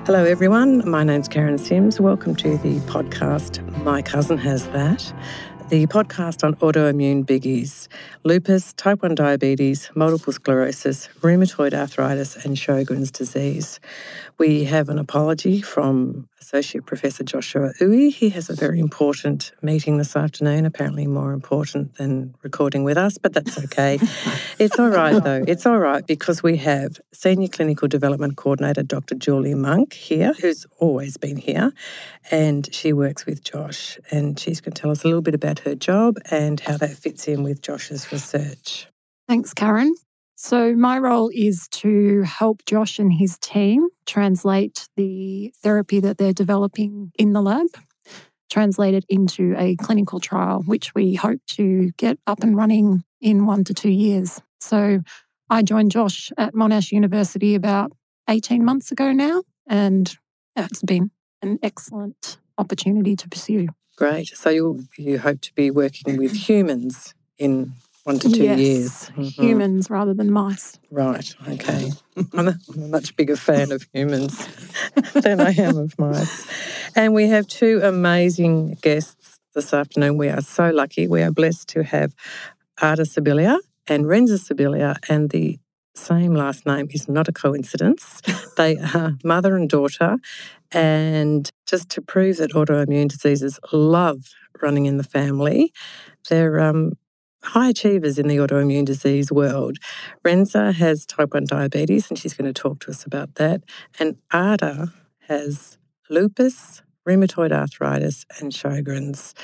Hello, everyone. My name's Karen Sims. Welcome to the podcast My Cousin Has That, the podcast on autoimmune biggies lupus, type 1 diabetes, multiple sclerosis, rheumatoid arthritis, and Sjogren's disease. We have an apology from Associate Professor Joshua Ooi. He has a very important meeting this afternoon, apparently more important than recording with us, but that's okay. it's all right, though. It's all right because we have Senior Clinical Development Coordinator Dr. Julie Monk here, who's always been here, and she works with Josh. And she's going to tell us a little bit about her job and how that fits in with Josh's research. Thanks, Karen. So, my role is to help Josh and his team translate the therapy that they're developing in the lab, translate it into a clinical trial, which we hope to get up and running in one to two years. So, I joined Josh at Monash University about 18 months ago now, and it's been an excellent opportunity to pursue. Great. So, you, you hope to be working with humans in one to two yes, years. Mm-hmm. Humans rather than mice. Right, okay. I'm a, I'm a much bigger fan of humans than I am of mice. And we have two amazing guests this afternoon. We are so lucky. We are blessed to have Ada Scibilia and Renza Scibilia, and the same last name is not a coincidence. they are mother and daughter. And just to prove that autoimmune diseases love running in the family, they're um, high achievers in the autoimmune disease world. Renza has type 1 diabetes, and she's going to talk to us about that. And Ada has lupus, rheumatoid arthritis, and Sjogren's.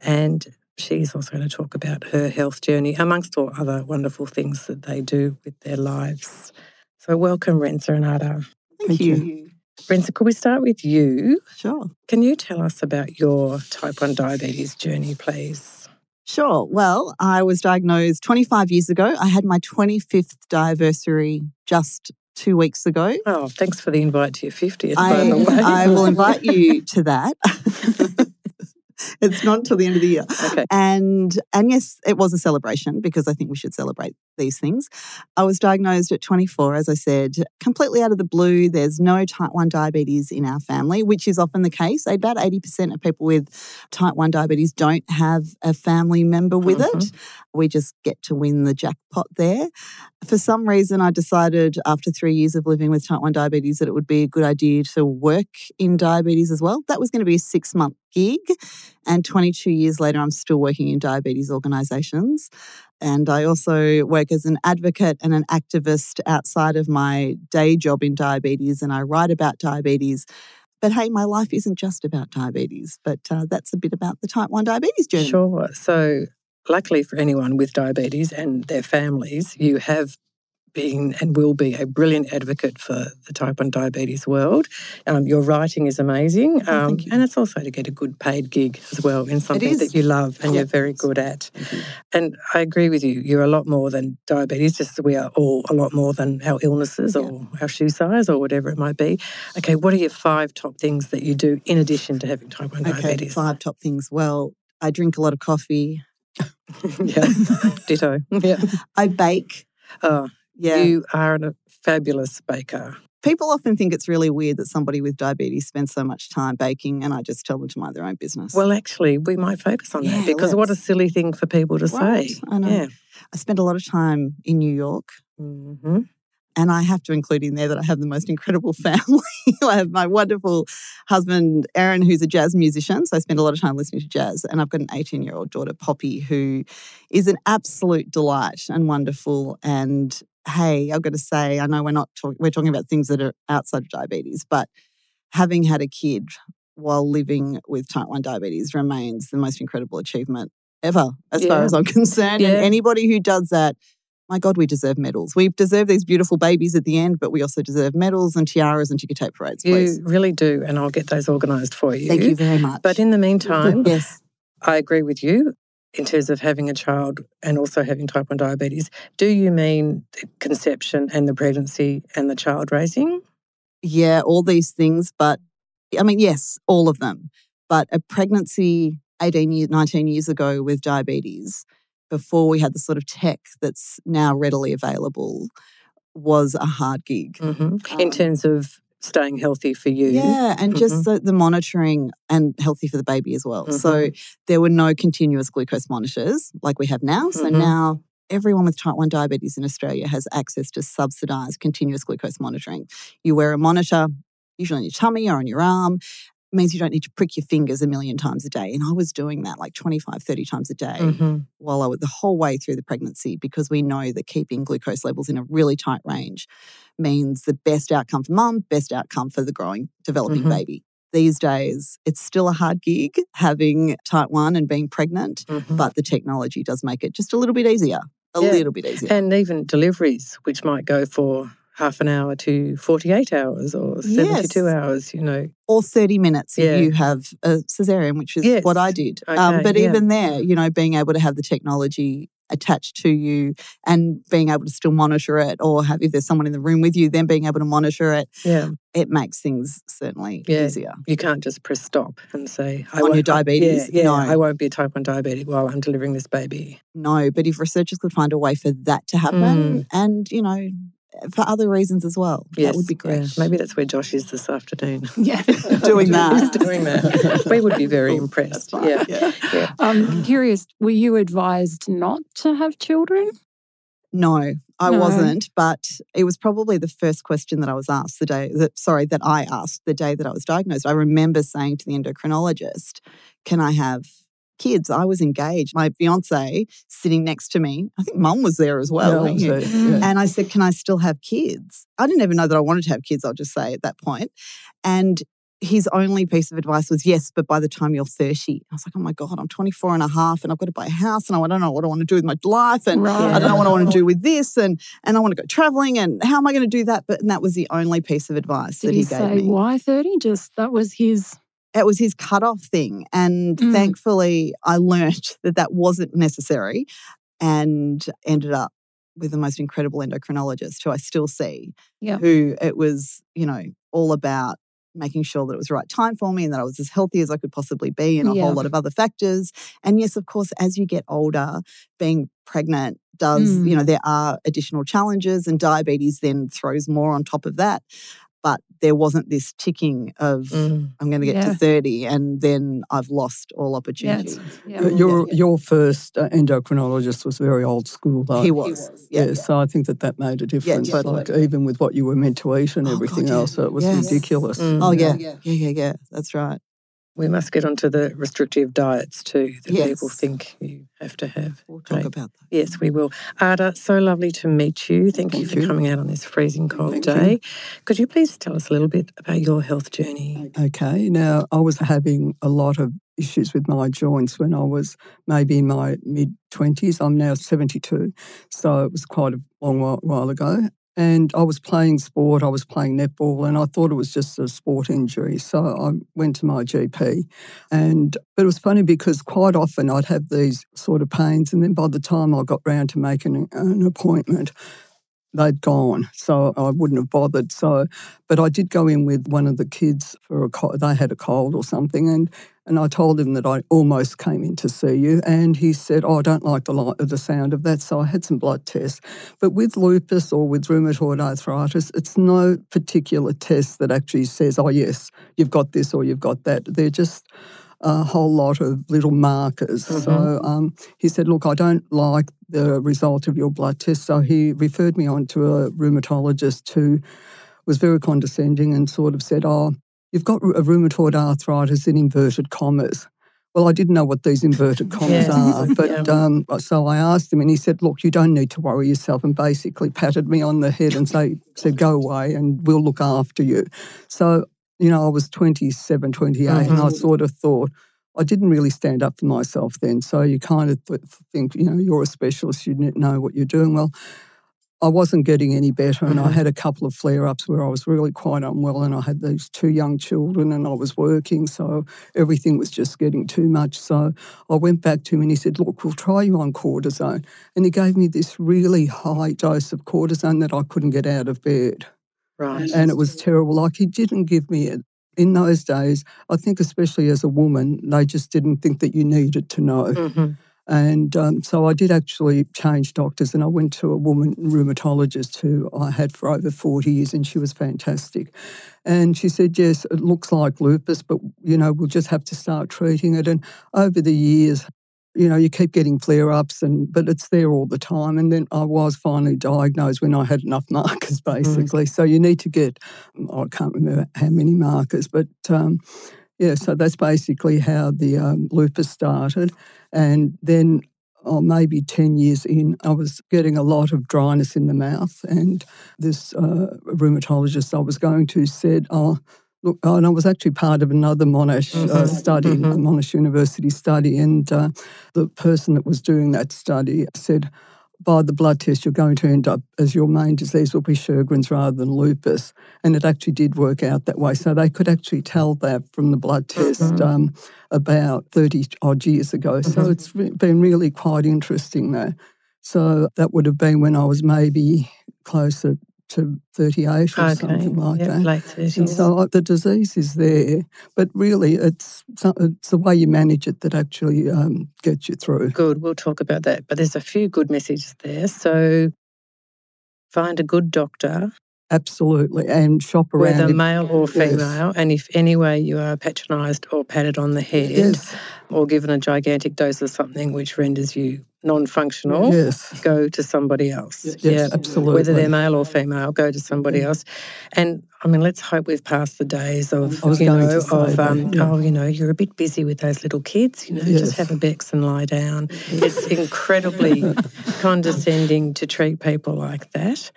And she's also going to talk about her health journey, amongst all other wonderful things that they do with their lives. So, welcome, Renza and Ada. Thank, Thank you. you. Renza, could we start with you? Sure. Can you tell us about your type 1 diabetes journey, please? Sure. Well, I was diagnosed 25 years ago. I had my 25th anniversary just two weeks ago. Oh, thanks for the invite to your 50th, I, by the way. I will invite you to that. it's not until the end of the year. Okay. And and yes, it was a celebration because I think we should celebrate these things. I was diagnosed at 24, as I said, completely out of the blue. There's no type 1 diabetes in our family, which is often the case. About 80% of people with type 1 diabetes don't have a family member with mm-hmm. it. We just get to win the jackpot there. For some reason, I decided after three years of living with type 1 diabetes that it would be a good idea to work in diabetes as well. That was going to be a six month gig. And 22 years later, I'm still working in diabetes organisations. And I also work as an advocate and an activist outside of my day job in diabetes, and I write about diabetes. But hey, my life isn't just about diabetes, but uh, that's a bit about the type 1 diabetes journey. Sure. So, luckily for anyone with diabetes and their families, you have been and will be a brilliant advocate for the type 1 diabetes world. Um, your writing is amazing. Oh, um, and it's also to get a good paid gig as well in something that you love and yep. you're very good at. And I agree with you. You're a lot more than diabetes, just as we are all a lot more than our illnesses yeah. or our shoe size or whatever it might be. Okay, what are your five top things that you do in addition to having type 1 diabetes? okay, diabetes? Five top things. Well, I drink a lot of coffee. yeah, ditto. Yeah. I bake. Oh, yeah. You are a fabulous baker. People often think it's really weird that somebody with diabetes spends so much time baking, and I just tell them to mind their own business. Well, actually, we might focus on yeah, that because let's. what a silly thing for people to right. say. I know. Yeah. I spent a lot of time in New York. Mm-hmm. And I have to include in there that I have the most incredible family. I have my wonderful husband, Aaron, who's a jazz musician. So I spend a lot of time listening to jazz. And I've got an 18 year old daughter, Poppy, who is an absolute delight and wonderful and hey, I've got to say, I know we're not talking, we're talking about things that are outside of diabetes, but having had a kid while living with type 1 diabetes remains the most incredible achievement ever, as yeah. far as I'm concerned. Yeah. And anybody who does that, my God, we deserve medals. We deserve these beautiful babies at the end, but we also deserve medals and tiaras and ticker tape parades, please. You really do, and I'll get those organised for you. Thank you very much. But in the meantime, yes. I agree with you in terms of having a child and also having type 1 diabetes, do you mean conception and the pregnancy and the child raising? Yeah, all these things. But I mean, yes, all of them. But a pregnancy 18 years, 19 years ago with diabetes, before we had the sort of tech that's now readily available, was a hard gig. Mm-hmm. Um, in terms of staying healthy for you. Yeah, and Mhm. just the, the monitoring and healthy for the baby as well. So Mhm. there were no continuous glucose monitors like we have now. So Mhm. now everyone with type 1 diabetes in Australia has access to subsidized continuous glucose monitoring. You wear a monitor, usually on your tummy or on your arm. Means you don't need to prick your fingers a million times a day. And I was doing that like 25, 30 times a day Mhm. while I was the whole way through the pregnancy because we know that keeping glucose levels in a really tight range means the best outcome for mum, best outcome for the growing, developing Mhm. baby. These days, it's still a hard gig having type 1 and being pregnant, Mhm. but the technology does make it just a little bit easier. A Yeah. little bit easier. And even deliveries, which might go for half an hour to 48 hours or 72 Yes. hours, you know. or 30 minutes if you have a cesarean, which is Yes. what I did. um, but yeah. even there, you know, being able to have the technology attached to you and being able to still monitor it, or have if there's someone in the room with you, then being able to monitor it, Yeah. it makes things certainly Yeah. easier. You can't just press stop and say, I On your won't- diabetes? Yeah, yeah No. I won't be a type 1 diabetic while I'm delivering this baby. No, but if researchers could find a way for that to happen, Mm. and you know, for other reasons as well, that would be Yes, yeah. Maybe that's where Josh is this afternoon. Yeah. Doing that. Doing that. We would be very Cool. impressed. That's fine. Yeah. yeah. Um, I'm curious, were you advised not to have children? No, I No. wasn't, but it was probably the first question that I was asked the day that sorry, that I asked the day that I was diagnosed. I remember saying to the endocrinologist, Can I have kids? I was engaged. My fiance sitting next to me. I think mum was there as well. Yeah, weren't you? so, yeah. And I said, Can I still have kids? I didn't even know that I wanted to have kids, I'll just say at that point. And his only piece of advice was, Yes, but by the time you're 30. I was like, Oh my God, I'm 24 and a half and I've got to buy a house and I don't know what I want to do with my life. And Right. I don't know what I want to do with this. And and I want to go traveling. And how am I going to do that? But and that was the only piece of advice Did that he, he, gave say me. why 30? Just that was his. It was his cutoff thing. And Mm. thankfully, I learned that that wasn't necessary and ended up with the most incredible endocrinologist who I still see, Yeah. who it was, you know, all about making sure that it was the right time for me and that I was as healthy as I could possibly be and a whole lot of other factors. And yes, of course, as you get older, being pregnant does, Mm. you know, there are additional challenges and diabetes then throws more on top of that. But there wasn't this ticking of Mm. I'm going to get Yeah. to 30 and then I've lost all opportunity. Yeah. But your your first uh, endocrinologist was very old school, though. He was. Yeah. Yeah, so I think that that made a difference. totally. Like even with what you were meant to eat and Oh, everything God, yeah. else, it was Yes. ridiculous. Mm. Oh, yeah. Yeah, yeah, yeah. That's right. We must get onto the restrictive diets too that people think you have to have. We'll talk Right. about that. Yes, we will. Ada, so lovely to meet you. Thank, you for you. coming out on this freezing cold Thank you. day. Could you please tell us a little bit about your health journey? Okay, now I was having a lot of issues with my joints when I was maybe in my mid 20s. I'm now 72, so it was quite a long while, while ago. And I was playing sport, I was playing netball, and I thought it was just a sport injury. So I went to my GP. And but it was funny because quite often I'd have these sort of pains, and then by the time I got round to making an appointment, they'd gone. So I wouldn't have bothered. So, but I did go in with one of the kids for a cold. They had a cold or something, and and I told him that I almost came in to see you, and he said, "Oh, I don't like the light, the sound of that." So I had some blood tests. But with lupus or with rheumatoid arthritis, it's no particular test that actually says, "Oh, yes, you've got this or you've got that." They're just a whole lot of little markers. So um, he said, Look, I don't like the result of your blood test. So he referred me on to a rheumatologist who was very condescending and sort of said, Oh, you've got a rheumatoid arthritis in inverted commas. Well, I didn't know what these inverted commas Yes. are, but Yeah. um, so I asked him, and he said, "Look, you don't need to worry yourself," and basically patted me on the head and say, said, "Go away, and we'll look after you." So you know, I was 27, 28, and I Mhm. sort of thought, I didn't really stand up for myself then. So you kind of th- think, you know, you're a specialist, you know what you're doing. Well, I wasn't getting any better, and I Mhm. had a couple of flare ups where I was really quite unwell, and I had these two young children, and I was working, so everything was just getting too much. So I went back to him, and he said, Look, we'll try you on cortisone. And he gave me this really high dose of cortisone that I couldn't get out of bed Right. and it was terrible. Like he didn't give me it. In those days, I think especially as a woman, they just didn't think that you needed to know. Mhm. And um, so I did actually change doctors and I went to a woman rheumatologist who I had for over 40 years and she was fantastic. And she said, Yes, it looks like lupus, but you know, we'll just have to start treating it. And over the years, you know, you keep getting flare ups, and but it's there all the time. And then I was finally diagnosed when I had enough markers, mm. basically. Mm. So you need to get, I can't remember how many markers, but um, yeah, so that's basically how the um, lupus started. And then oh, maybe 10 years in, I was getting a lot of dryness in the mouth. And this uh, rheumatologist I was going to said, Oh, look, oh, and I was actually part of another Monash uh, mm-hmm. uh, study, mm-hmm. Monash University study. And uh, the person that was doing that study said, by the blood test, you're going to end up as your main disease will be Sjogren's rather than lupus. And it actually did work out that way. So they could actually tell that from the blood test mm-hmm. um, about 30 odd years ago. Mm-hmm. So it's re- been really quite interesting there. So that would have been when I was maybe closer to 38 or okay. something like yep, that. Late 30s. And so the disease is there, but really it's, it's the way you manage it that actually um, gets you through. Good, we'll talk about that. But there's a few good messages there. So find a good doctor. Absolutely, and shop around. Whether male or female, yes. and if any way you are patronised or patted on the head yes. or given a gigantic dose of something which renders you non-functional, yes. go to somebody else. Yes, yeah, absolutely. Whether they're male or female, go to somebody else. And I mean, let's hope we've passed the days of you know of um, yeah. oh, you know, you're a bit busy with those little kids. You know, yes. just have a bex and lie down. It's incredibly condescending to treat people like that.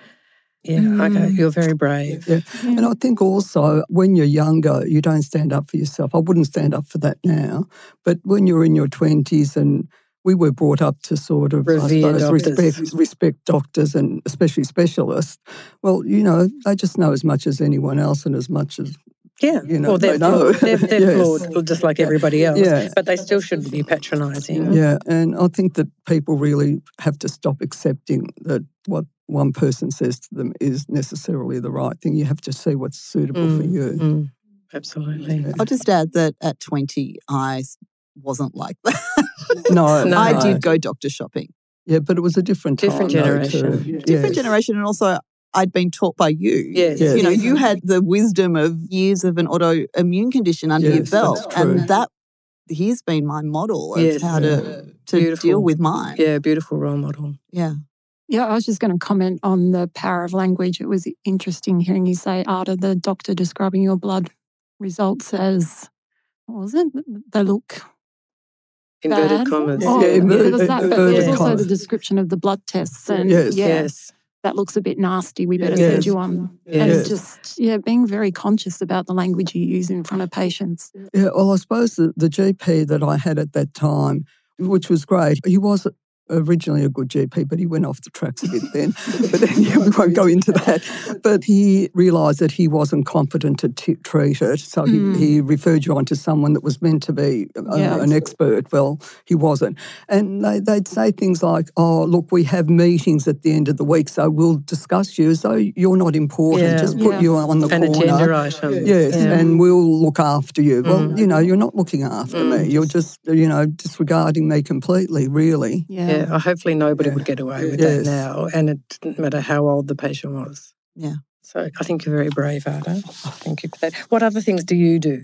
Yeah, mm. okay, you're very brave. Yeah. yeah. And I think also when you're younger, you don't stand up for yourself. I wouldn't stand up for that now. But when you're in your 20s and we were brought up to sort of, suppose, respect, respect doctors and especially specialists. Well, you know, they just know as much as anyone else and as much as yeah, you know, well, they're, they know. they're, they're yes. flawed just like everybody else, yeah. but they still shouldn't be patronising. Yeah, and I think that people really have to stop accepting that what one person says to them is necessarily the right thing. You have to see what's suitable mm, for you. Mm, absolutely. Yeah. I'll just add that at 20, I wasn't like that. no, no, I did go doctor shopping. Yeah, but it was a different time, different generation, yes. different generation, and also I'd been taught by you. Yes. yes. You know, you had the wisdom of years of an autoimmune condition under yes, your belt. And that he's been my model of yes. how to, to deal with mine. Yeah, beautiful role model. Yeah. Yeah, I was just going to comment on the power of language. It was interesting hearing you say, Ada, the doctor describing your blood results as, what was it? They look inverted bad. commas. Oh, yeah, inverted, that, but there's also the description of the blood tests. And yes. Yeah, yes. That looks a bit nasty. We better yes. send you on. Yes. And just, yeah, being very conscious about the language you use in front of patients. Yeah, well, I suppose the, the GP that I had at that time, which was great, he was originally a good GP, but he went off the tracks a bit then. but then yeah, we won't go into that. But he realised that he wasn't competent to t- treat it, so mm. he, he, referred you on to someone that was meant to be a, yeah. an expert. Well, he wasn't, and they, would say things like, "Oh, look, we have meetings at the end of the week, so we'll discuss you as though you're not important. Yeah. Just put yeah. you on the An corner, agenda item. yes, and we'll look after you." Mm. Well, you know, you're not looking after mm. me. You're just, you know, disregarding me completely. Really. Yeah. Yeah, hopefully nobody yeah. would get away with yes. that now, and it didn't matter how old the patient was. Yeah. So I think you're very brave, Ada. Thank you for that. What other things do you do?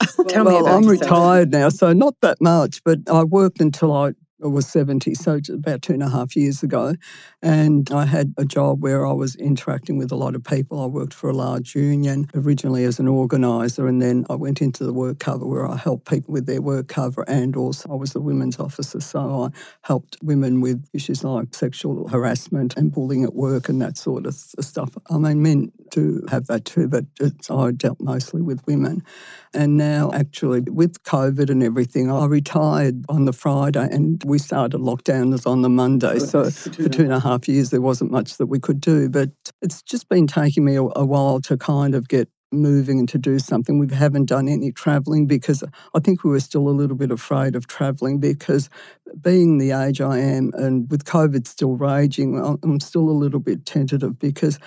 Tell well, me about I'm yourself. retired now, so not that much, but I worked until I I was 70, so about two and a half years ago. And I had a job where I was interacting with a lot of people. I worked for a large union originally as an organiser, and then I went into the work cover where I helped people with their work cover, and also I was the women's officer. So I helped women with issues like sexual harassment and bullying at work and that sort of stuff. I mean, men do have that too, but I dealt mostly with women. And now, actually, with COVID and everything, I retired on the Friday and we started lockdown as on the Monday. So for two and a half years, there wasn't much that we could do. But it's just been taking me a, a while to kind of get moving and to do something. We haven't done any travelling because I think we were still a little bit afraid of travelling because being the age I am and with COVID still raging, I'm still a little bit tentative because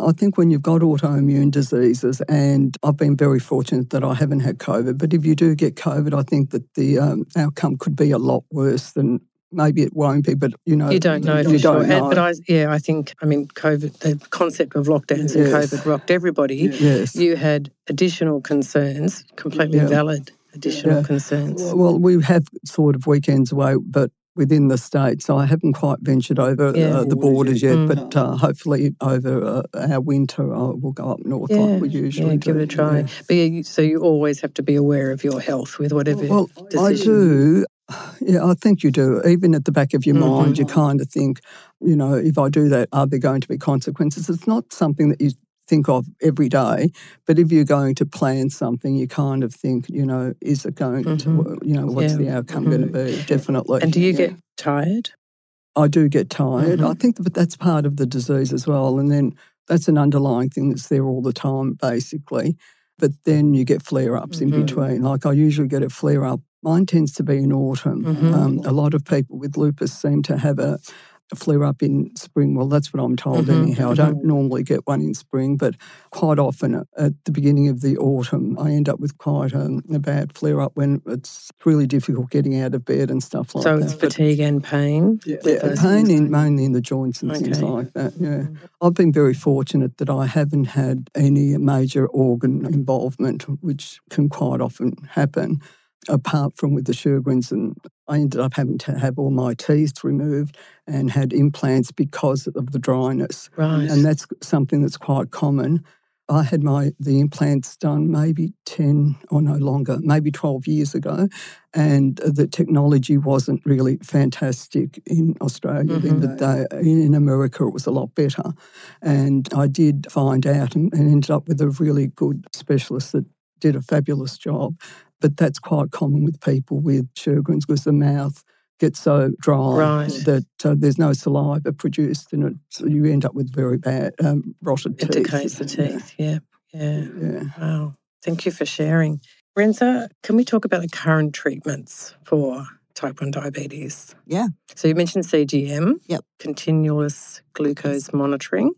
I think when you've got autoimmune diseases, and I've been very fortunate that I haven't had COVID, but if you do get COVID, I think that the um, outcome could be a lot worse than maybe it won't be, but you know, You don't know for you sure. don't And- know. But I, yeah, I think, I mean, COVID, the concept of lockdowns and COVID rocked everybody. yes. You had additional concerns, completely Yeah. valid additional Yeah. concerns. Well, we have sort of weekends away, but within the state. So I haven't quite ventured over Yeah. uh, the borders yet. Mm. But uh, hopefully, over uh, our winter, uh, we'll go up north Yeah, like we usually yeah, do. give it a try. But you, so you always have to be aware of your health with whatever Well, I do. Yeah, I think you do. Even at the back of your Mhm. mind, you kind of think, you know, if I do that, are there going to be consequences? It's not something that you think of every day, but if you're going to plan something, you kind of think, you know, is it going to, Mhm. you know, what's Yeah. the outcome going to be? Definitely. And do you Yeah. get tired? I do get tired. Mhm. I think that that's part of the disease as well. And then that's an underlying thing that's there all the time, basically. But then you get flare ups in between. Like I usually get a flare up. Mine tends to be in autumn. Mhm. Um, a lot of people with lupus seem to have a, a flare up in spring. Well, that's what I'm told Mhm. anyhow. I don't normally get one in spring, but quite often at- the beginning of the autumn, I end up with quite a, a bad flare up when it's really difficult getting out of bed and stuff like so that. So it's But- fatigue and pain. yeah, those pain in mainly in the joints and things like that. Yeah, I've been very fortunate that I haven't had any major organ involvement, which can quite often happen. Apart from with the Sjogren's, and I ended up having to have all my teeth removed and had implants because of the dryness, Right. and that's something that's quite common. I had my the implants done maybe ten or no longer, maybe twelve years ago, and the technology wasn't really fantastic in Australia. In mm-hmm. the day, in America, it was a lot better, and I did find out and, and ended up with a really good specialist that did a fabulous job. But that's quite common with people with Sjogren's because the mouth gets so dry Right. that uh, there's no saliva produced and it, so you end up with very bad um, rotted It teeth. decays the teeth. Yeah. Yeah. Yeah. Wow. Thank you for sharing. Renza, can we talk about the current treatments for type 1 diabetes? Yeah. So you mentioned CGM, Yep. continuous glucose monitoring.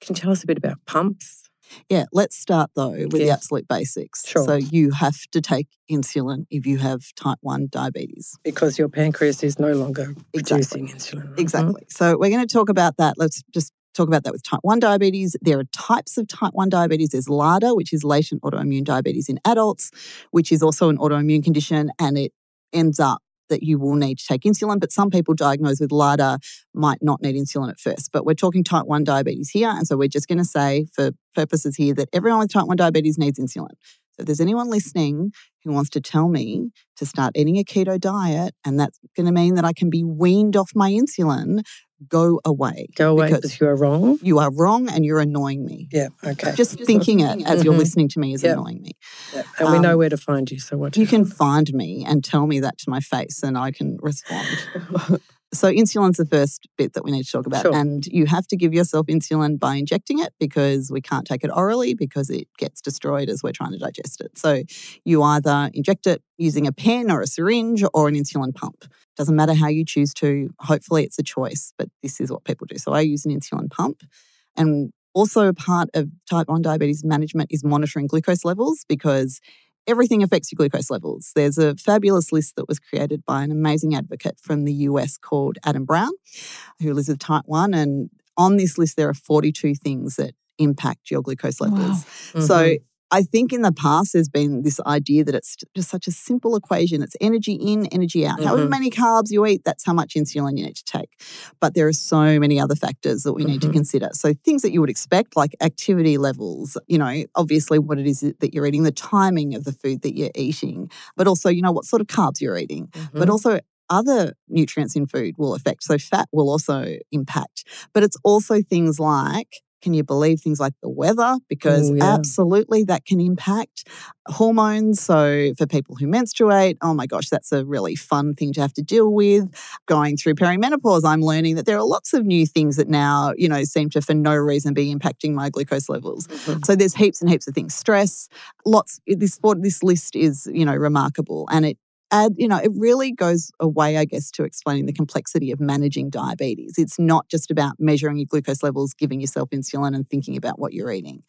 Can you tell us a bit about pumps? Yeah, let's start though with the absolute basics. Sure. So you have to take insulin if you have type 1 diabetes. Because your pancreas is no longer Exactly. producing insulin. Mhm. Exactly. So we're going to talk about that. Let's just talk about that with type 1 diabetes. There are types of type 1 diabetes. There's LADA, which is latent autoimmune diabetes in adults, which is also an autoimmune condition, and it ends up that you will need to take insulin. But some people diagnosed with LADA might not need insulin at first. But we're talking type 1 diabetes here. And so we're just going to say, for purposes here, that everyone with type 1 diabetes needs insulin. So if there's anyone listening who wants to tell me to start eating a keto diet and that's going to mean that I can be weaned off my insulin, go away. Go away Because because you are wrong. you are wrong and you're annoying me. Yeah. Okay. Just thinking it as you're Mhm. listening to me is Yeah. annoying me. Yeah. And we know um, where to find you. So what You can find me and tell me that to my face and I can respond. So insulin's the first bit that we need to talk about. Sure. And you have to give yourself insulin by injecting it because we can't take it orally because it gets destroyed as we're trying to digest it. So you either inject it using a pen or a syringe or an insulin pump. Doesn't matter how you choose to. Hopefully it's a choice, but this is what people do. So I use an insulin pump. And also part of type 1 diabetes management is monitoring glucose levels because everything affects your glucose levels. There's a fabulous list that was created by an amazing advocate from the US called Adam Brown, who lives with type 1. And on this list, there are 42 things that impact your glucose Wow. levels. Mhm. So I think in the past, there's been this idea that it's just such a simple equation. It's energy in, energy out. However Mhm. many carbs you eat, that's how much insulin you need to take. But there are so many other factors that we need to Mhm. consider. So things that you would expect, like activity levels, you know, obviously what it is that you're eating, the timing of the food that you're eating, but also, you know, what sort of carbs you're eating but Mhm. also other nutrients in food will affect. So fat will also impact. But it's also things like can you believe things like the weather? Because Ooh, yeah. absolutely that can impact hormones. So for people who menstruate, oh my gosh, that's a really fun thing to have to deal with. Going through perimenopause, I'm learning that there are lots of new things that now, you know, seem to for no reason be impacting my glucose levels. Mhm. So there's heaps and heaps of things. Stress, lots. This this list is you know remarkable, and it add you know it really goes away, I guess, to explaining the complexity of managing diabetes. It's not just about measuring your glucose levels, giving yourself insulin, and thinking about what you're eating.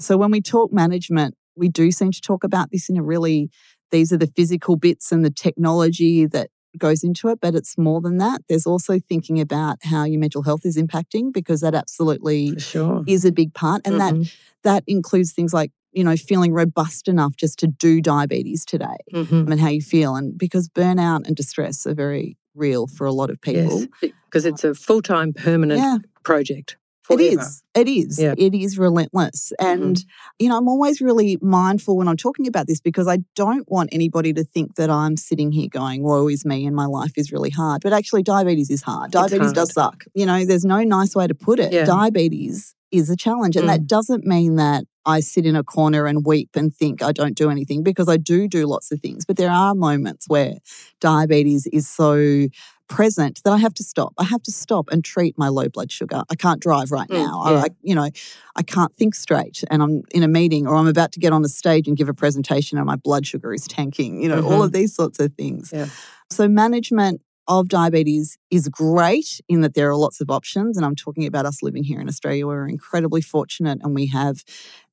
So when we talk management, we do seem to talk about this in a really these are the physical bits and the technology that goes into it, but it's more than that. There's also thinking about how your mental health is impacting because that absolutely sure. is a big part. And that Mhm. that includes things like, you know, feeling robust enough just to do diabetes today Mhm. and how you feel. And because burnout and distress are very real for a lot of people. Yes, because it's a full time permanent Yeah, project. it Forever. is. It is. Yeah. It is relentless. And, you know, I'm always really mindful when I'm talking about this because I don't want anybody to think that I'm sitting here going, woe is me and my life is really hard. But actually, diabetes is hard. Diabetes does suck. You know, there's no nice way to put it. Yeah. Diabetes is a challenge. And that doesn't mean that I sit in a corner and weep and think I don't do anything because I do do lots of things. But there are moments where diabetes is so present that I have to stop. I have to stop and treat my low blood sugar. I can't drive right Mm, now. I- yeah. I, you know, I can't think straight and I'm in a meeting or I'm about to get on a stage and give a presentation and my blood sugar is tanking, you know, all of these sorts of things. Yeah. So management of diabetes is great in that there are lots of options. And I'm talking about us living here in Australia. We're incredibly fortunate and we have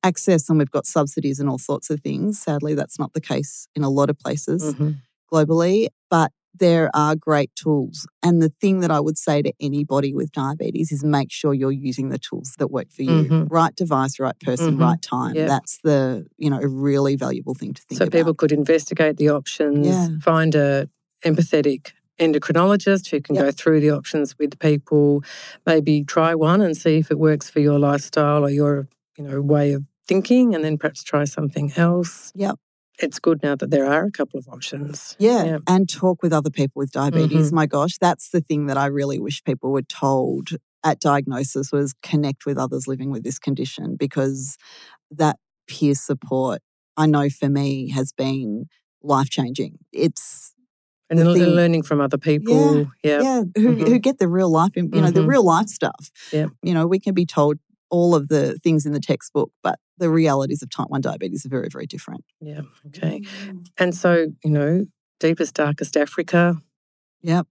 access and we've got subsidies and all sorts of things. Sadly, that's not the case in a lot of places Mhm. globally, but there are great tools. And the thing that I would say to anybody with diabetes is make sure you're using the tools that work for you. Mhm. Right device, right person, Mhm. right time. Yeah. That's the, you know, a really valuable thing to think So about. So people could investigate the options, Yeah. find a empathetic endocrinologist who can Yep. go through the options with people, maybe try one and see if it works for your lifestyle or your, you know, way of thinking and then perhaps try something else. Yep. It's good now that there are a couple of options. Yeah, Yeah. and talk with other people with diabetes. Mm-hmm. My gosh, that's the thing that I really wish people were told at diagnosis was connect with others living with this condition because that peer support I know for me has been life changing. It's And The thing- learning from other people. Yeah. yeah, who Mhm. who get the real life, you know, the Mhm. real life stuff. Yep. You know, we can be told all of the things in the textbook, but the realities of type 1 diabetes are very, very different. Yeah. Okay. And so, you know, deepest, darkest Africa, Yep.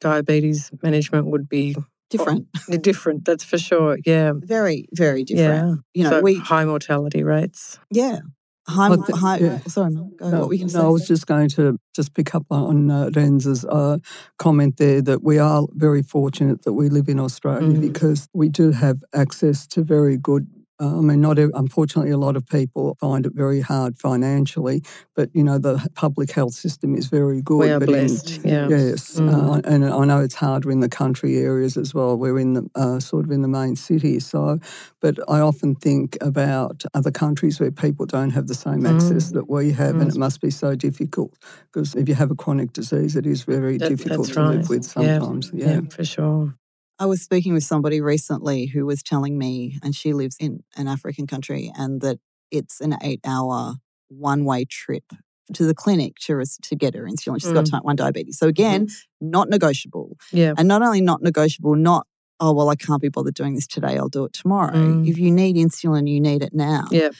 diabetes management would be Different. different. That's for sure. Yeah. Very, very different. Yeah. You know, so we, high mortality rates. yeah. High, high, yeah. sorry, go, No, what were you going to no, say? I was just going to just pick up on uh, Renz's uh, comment there that we are very fortunate that we live in Australia Mm. because we do have access to very good. I mean, not unfortunately, a lot of people find it very hard financially, but you know the public health system is very good. we are but in- blessed. yeah. Yes, Mm. uh, and I know it's harder in the country areas as well. We're in the uh, sort of in the main city, so. But I often think about other countries where people don't have the same access Mm. that we have, and Mm. it must be so difficult because if you have a chronic disease, it is very That- difficult to live right. with Yeah. sometimes. yeah. Yeah. for sure. I was speaking with somebody recently who was telling me, and she lives in an African country, and that it's an eight hour one way trip to the clinic to, to get her insulin. She's got Mm. type 1 diabetes. So, again, not negotiable. Yeah. And not only not negotiable, not, oh, well, I can't be bothered doing this today, I'll do it tomorrow. Mm. If you need insulin, you need it now. Yeah.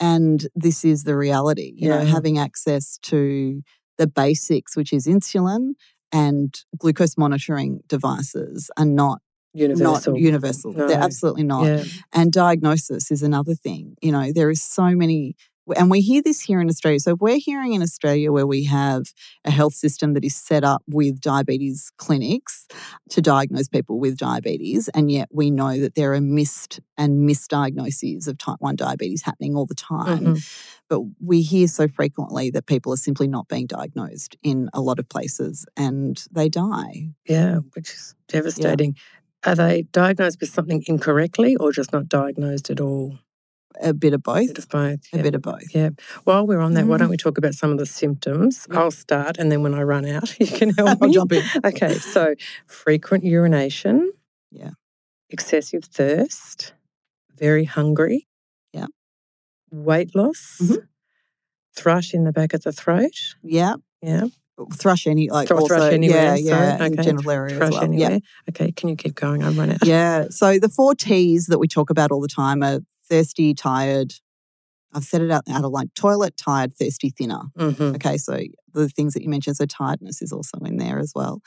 And this is the reality, you know, having access to the basics, which is insulin and glucose monitoring devices, are not Universal. not universal. No. They're absolutely not. Yeah. And diagnosis is another thing. You know, there is so many, and we hear this here in Australia. So if we're hearing in Australia where we have a health system that is set up with diabetes clinics to diagnose people with diabetes, and yet we know that there are missed and misdiagnoses of type 1 diabetes happening all the time. Mhm. But we hear so frequently that people are simply not being diagnosed in a lot of places and they die. Yeah, which is devastating. Are they diagnosed with something incorrectly or just not diagnosed at all? A bit of A both. bit of both. A yeah. bit of both. Yeah. While we're on that, why Mhm. don't we talk about some of the symptoms? Yeah. I'll start, and then when I run out, you can help me. jump in. Okay, so frequent urination. Yeah. Excessive thirst. Very hungry. Yeah. Weight loss. Mhm. Thrush in the back of the throat. Yeah. Yeah. Thrush any like Thrush also anywhere, yeah yeah sorry, okay. genital area Thrush as well. anywhere. Yeah. Okay, can you keep going? I'm running out. Yeah. So the four T's that we talk about all the time are thirsty, tired. I've said it out, out of like toilet, tired, thirsty, thinner. hmm Okay, so the things that you mentioned. So tiredness is also in there as well.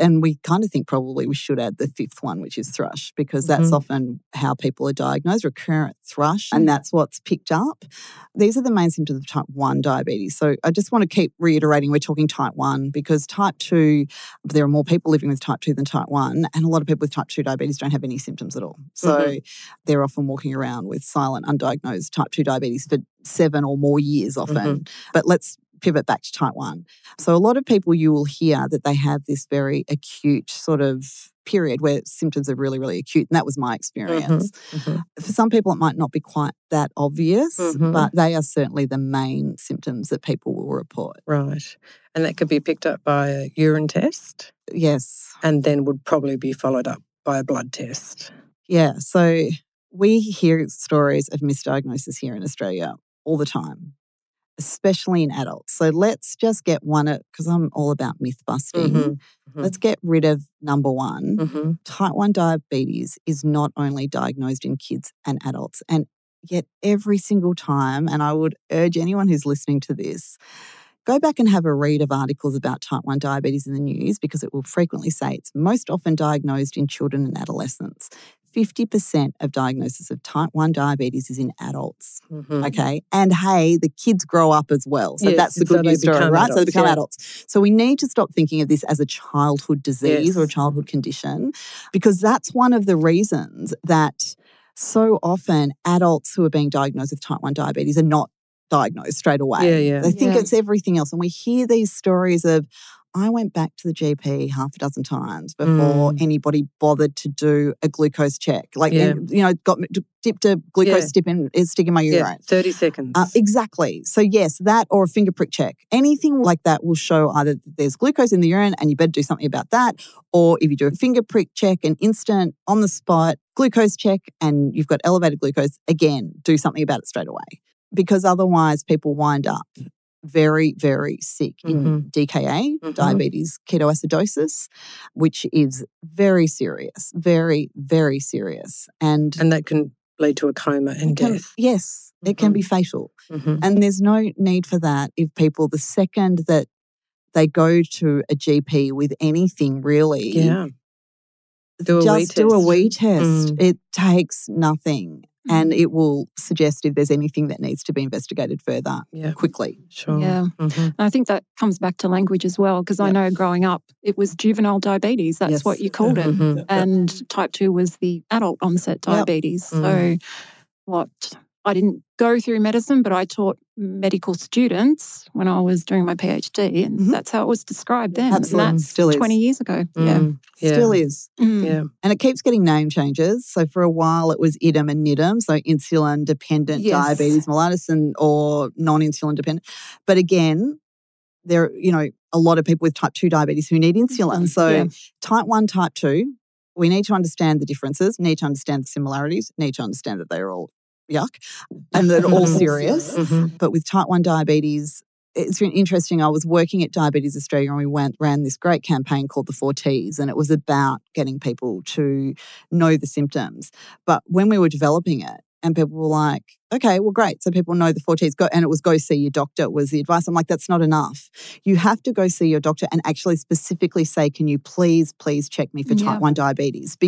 And we kind of think probably we should add the fifth one, which is thrush, because that's Mhm. often how people are diagnosed recurrent thrush, and mm. that's what's picked up. These are the main symptoms of type 1 diabetes. So I just want to keep reiterating we're talking type 1 because type 2, there are more people living with type 2 than type 1, and a lot of people with type 2 diabetes don't have any symptoms at all. So mm-hmm. they're often walking around with silent, undiagnosed type 2 diabetes for seven or more years mm-hmm. often. But let's pivot back to type 1. So a lot of people you will hear that they have this very acute sort of period where symptoms are really, really acute. And that was my experience. Mhm. For some people, it might not be quite that obvious, Mhm. but they are certainly the main symptoms that people will report. Right. And that could be picked up by a urine test Yes. and then would probably be followed up by a blood test. Yeah. So we hear stories of misdiagnosis here in Australia all the time, especially in adults. So let's just get one, because I'm all about myth busting. Mhm. Mhm. Let's get rid of number one. hmm Type 1 diabetes is not only diagnosed in kids and adults, and yet every single time, and I would urge anyone who's listening to this, go back and have a read of articles about type 1 diabetes in the news because it will frequently say it's most often diagnosed in children and adolescents. 50% of diagnosis of type 1 diabetes is in adults. Mhm. Okay. And hey, the kids grow up as well. So Yes, that's the good they news story, right? so they become yeah. adults. So we need to stop thinking of this as a childhood disease or a childhood condition because that's one of the reasons that so often adults who are being diagnosed with type 1 diabetes are not diagnosed straight away. Yeah, yeah. They think Yeah. it's everything else. And we hear these stories of, I went back to the GP half a dozen times before Mm. anybody bothered to do a glucose check. Like, Yeah. you know, got dipped a glucose Yeah. stick in, stick in my urine. Yeah, 30 seconds. Uh, exactly. So, yes, that or a finger prick check. Anything like that will show either that there's glucose in the urine and you better do something about that, or if you do a finger prick check, an instant, on the spot glucose check, and you've got elevated glucose, again, do something about it straight away. Because otherwise, people wind up very, very sick in DKA, Mhm. diabetes ketoacidosis, which is very serious, very, very serious. And and that can lead to a coma and can- death. yes, it can be fatal. Mhm. And there's no need for that if people, the second that they go to a GP with anything really, Yeah. Do a just do a wee test. Mm. It takes nothing and it will suggest if there's anything that needs to be investigated further Yeah. quickly. Sure. Yeah. Mhm. And I think that comes back to language as well, because I know growing up, it was juvenile diabetes. That's Yes. what you called it. Mhm. And type 2 was the adult onset diabetes. Mm. So, what I didn't go through medicine, but I taught medical students when I was doing my PhD, and Mhm. that's how it was described then. Absolutely. And that's Still is. 20 years ago. Yeah. Mm. Yeah. Still is. Mm. Yeah. And it keeps getting name changes. So for a while it was IDDM and NIDDM, so insulin dependent Yes. diabetes mellitus and or non-insulin dependent. But again, there are, you know, a lot of people with type 2 diabetes who need insulin. Mhm. So Yeah. type 1, type 2, we need to understand the differences, need to understand the similarities, need to understand that they're all yuck and they're all serious. Mhm. But with type 1 diabetes, it's been interesting. I was working at Diabetes Australia and we went ran this great campaign called the Four Ts, and it was about getting people to know the symptoms. But when we were developing it, and people were like, okay, well, great. So people know the four T's. Go, and it was go see your doctor was the advice. I'm like, that's not enough. You have to go see your doctor and actually specifically say, can you please, please check me for Yeah. type 1 diabetes? Mm.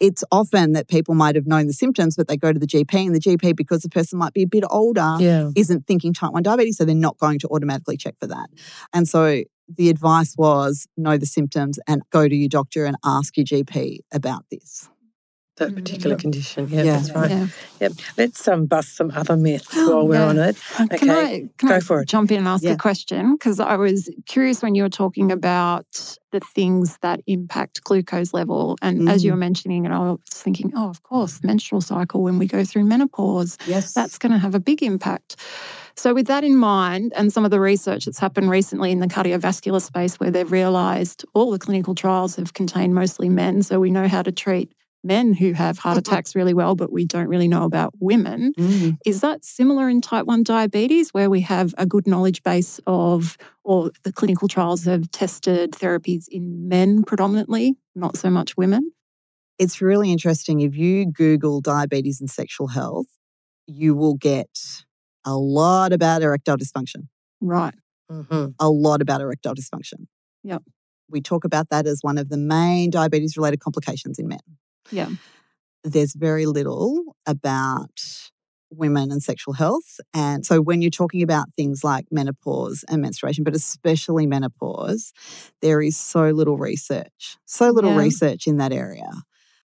It's often that people might have known the symptoms, but they go to the GP, and the GP, because the person might be a bit older, Yeah. isn't thinking type 1 diabetes, so they're not going to automatically check for that. And so the advice was know the symptoms and go to your doctor and ask your GP about this. That Mm. particular condition. Yeah, Yeah. that's right. Yeah. Yep. Let's um, bust some other myths while we're Yeah. on it. Uh, Can Okay, I, can go I for it. jump in and ask Yeah. a question? Because I was curious when you were talking about the things that impact glucose level. And as you Mm. were mentioning it, I was thinking, oh, of course, menstrual cycle when we go through menopause, Yes. that's going to have a big impact. So, with that in mind, and some of the research that's happened recently in the cardiovascular space, where they've realised all the clinical trials have contained mostly men, so we know how to treat men who have heart attacks really well, but we don't really know about women. Mm. Is that similar in type 1 diabetes, where we have a good knowledge base of, or the clinical trials have tested therapies in men predominantly, not so much women? It's really interesting. If you Google diabetes and sexual health, you will get a lot about erectile dysfunction. Right. hmm a lot about erectile dysfunction. Yep. We talk about that as one of the main diabetes related complications in men. Yeah. There's very little about women and sexual health. And so when you're talking about things like menopause and menstruation, but especially menopause, there is so little research, so little Yeah. research in that area.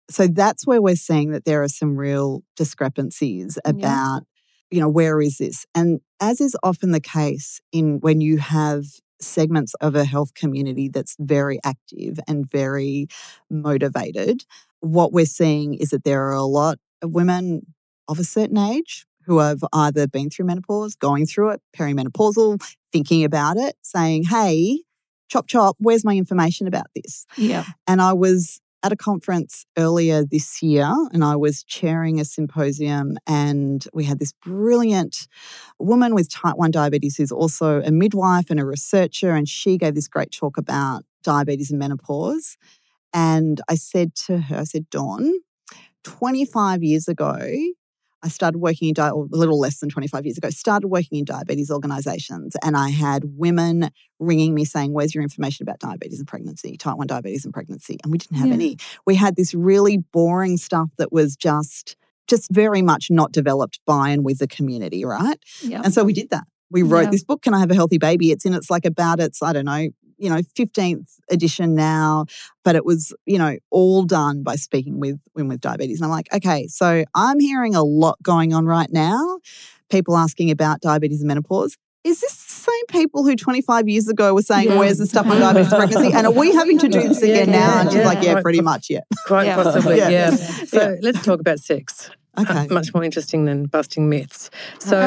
So that's where we're seeing that there are some real discrepancies Yeah. about, you know, where is this? And as is often the case in when you have segments of a health community that's very active and very motivated, what we're seeing is that there are a lot of women of a certain age who have either been through menopause, going through it, perimenopausal, thinking about it, saying, hey, chop chop, where's my information about this? Yeah. And I was at a conference earlier this year and I was chairing a symposium and we had this brilliant woman with type 1 diabetes who's also a midwife and a researcher and she gave this great talk about diabetes and menopause and I said to her I said Dawn 25 years ago I started working in di- or a little less than 25 years ago started working in diabetes organizations and I had women ringing me saying, Where's your information about diabetes and pregnancy, type 1 diabetes and pregnancy? And we didn't have Yeah. any. We had this really boring stuff that was just just very much not developed by and with the community, right? Yeah. And so we did that. We wrote this book, Can I Have a Healthy Baby? It's in it's like about its, I don't know, you know, 15th edition now, but it was, you know, all done by speaking with women with diabetes. And I'm like, okay, so I'm hearing a lot going on right now. People asking about diabetes and menopause. Is this the same people who 25 years ago were saying, Yeah. where's the stuff on diabetes and pregnancy? And are we having to do this again yeah, now? And she's yeah. like, yeah, Quite pretty poss- much, yeah. Quite Yeah. possibly, Yeah. yeah. So let's talk about sex. Uh, okay. Much more interesting than busting myths. So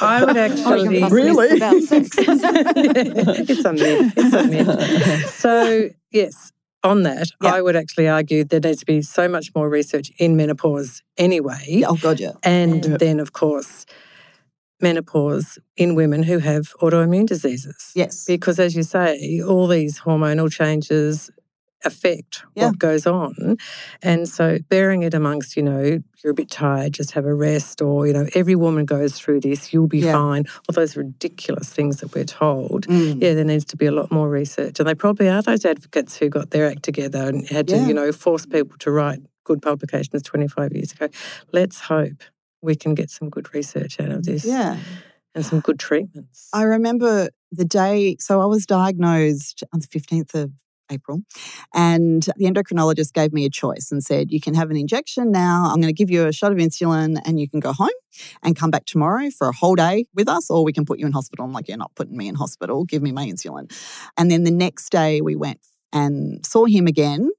I would Oh, actually. you're Really? about sex. it's a myth. It's a myth. So, yes, on that, Yeah. I would actually argue there needs to be so much more research in menopause anyway. Oh, God, yeah. And Yeah. then, of course, menopause in women who have autoimmune diseases. Yes. Because, as you say, all these hormonal changes affect Yeah. what goes on. And so, bearing it amongst, you know, you're a bit tired, just have a rest, or, you know, every woman goes through this, you'll be Yeah. fine. All those ridiculous things that we're told. Mm. Yeah, there needs to be a lot more research. And they probably are those advocates who got their act together and had to, you know, force people to write good publications 25 years ago. Let's hope we can get some good research out of this Yeah. and some good treatments. I remember the day, so I was diagnosed on the 15th of April, and the endocrinologist gave me a choice and said, You can have an injection now. I'm going to give you a shot of insulin, and you can go home and come back tomorrow for a whole day with us, or we can put you in hospital. I'm like, You're not putting me in hospital. Give me my insulin. And then the next day, we went and saw him again.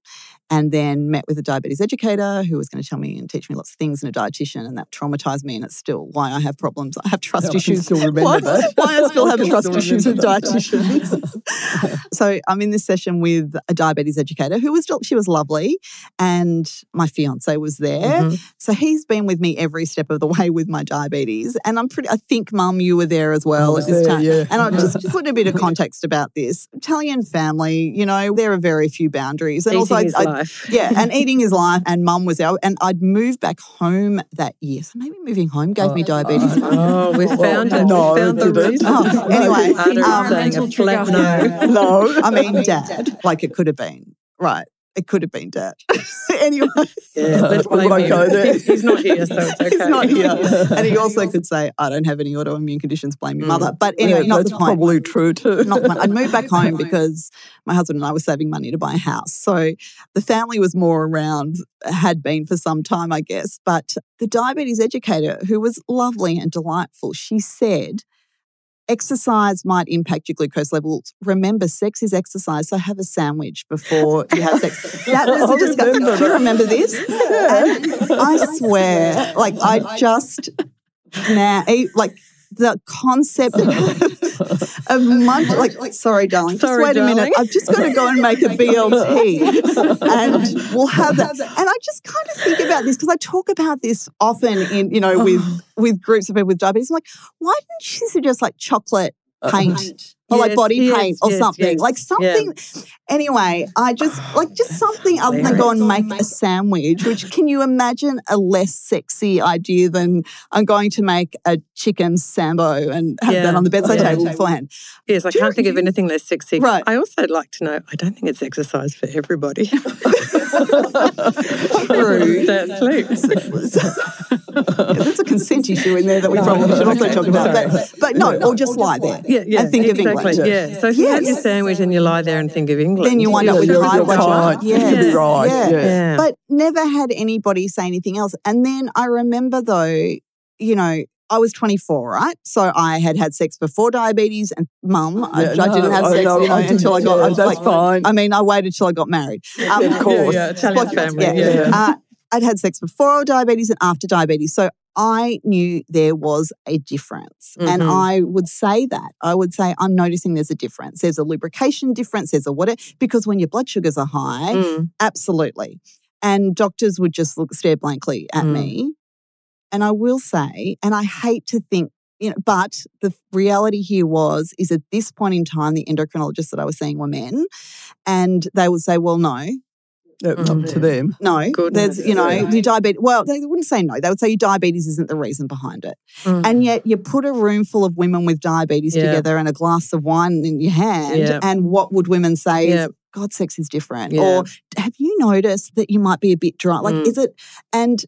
And then met with a diabetes educator who was going to tell me and teach me lots of things and a dietitian, and that traumatized me. And it's still why I have problems. I have trust I issues still remember why, that. why I still have can trust still issues with dietitians. so I'm in this session with a diabetes educator who was she was lovely, and my fiance was there. Mhm. So he's been with me every step of the way with my diabetes, and I'm pretty. I think, Mum, you were there as well I at this there, time. yeah. And I'll Yeah. just put a bit of context about this Italian family. You know, there are very few boundaries, and Eating also I- I, life. yeah, and eating is life. And mum was out, and I'd moved back home that year. So maybe moving home gave me Oh, diabetes. Oh, we found it. no, we found it the didn't. reason. Oh, anyway, um, a flat trigger. no. no, I mean dad. Like it could have been. Right. It could have been dad. anyway, Yeah, let's We blame won't him. go there. He's, he's not here, so it's okay. he's not here. And he also could say, I don't have any autoimmune conditions, blame your Mm. mother. But anyway, Yeah, not that's the point. probably true too. not the point. I'd moved back home because my husband and I were saving money to buy a house. So the family was more around, had been for some time, I guess. But the diabetes educator, who was lovely and delightful, she said, Exercise might impact your glucose levels. Remember, sex is exercise, so have a sandwich before you have sex. That was a discussion. remember Do you remember this? And I swear, like I just now, like the concept of munch, like, like, sorry, darling, Sorry, just wait a minute. darling. I've just got to go and make a BLT, and we'll have that. And I just kind of think about this because I talk about this often in, you know, with with groups of people with diabetes. I'm like, why didn't she suggest like chocolate Uh, paint. Or oh, like body yes, paint or yes, something. yes. Like something. Anyway, I just like just something other than go and make a sandwich, which can you imagine a less sexy idea than I'm going to make a chicken sambo and have Yeah, that on the bedside yeah. table beforehand. Yes, I Do can't think of anything less sexy. Right. I also like to know, I don't think it's exercise for everybody. Rude. Stay asleep. There's a consent issue in there that we probably should also talk about. But, but no, or just lie there Yeah, yeah. and think exactly. of England. Yeah. So if you have your sandwich and you lie there and think of England, Then you wind up with you're- high you're blood right. sugar. You could be right. Yeah. Yeah. Yeah. But never had anybody say anything else. And then I remember though, you know, I was 24, right? So I had had sex before diabetes, and mum, I, Yeah, I didn't no, have sex you know, I didn't- until I got. yeah, I was that's like, fine. I mean, I waited till I got married. Um, of course. Yeah, yeah, Italian family. yeah. Yeah. Uh, I'd had sex before diabetes and after diabetes. So I knew there was a difference. And Mhm. I would say that. I would say, I'm noticing there's a difference. There's a lubrication difference. There's a what? Because when your blood sugars are high, Mm. absolutely. And doctors would just look, stare blankly at Mm. me. And I will say, and I hate to think, you know, but the reality here was, is at this point in time, the endocrinologists that I was seeing were men. And they would say, well, no, That was up to them. no, Goodness. there's, you know, your diabetes. Well, they wouldn't say no. They would say your diabetes isn't the reason behind it. Mm. And yet you put a room full of women with diabetes Yeah. together and a glass of wine in your hand. Yeah. And what would women say Yeah. is, God, sex is different. Yeah. Or have you noticed that you might be a bit dry? Like, Mm. is it? And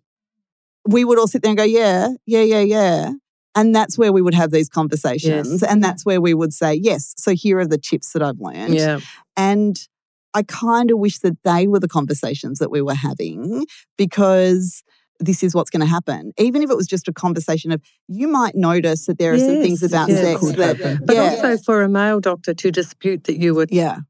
we would all sit there and go, yeah, yeah, yeah, yeah. And that's where we would have these conversations. Yes. And that's where we would say, yes, so here are the tips that I've learned. Yeah. And I kind of wish that they were the conversations that we were having because this is what's going to happen. Even if it was just a conversation of, you might notice that there are some things about yes. sex that, happen. But yeah, also for a male doctor to dispute that you were yeah,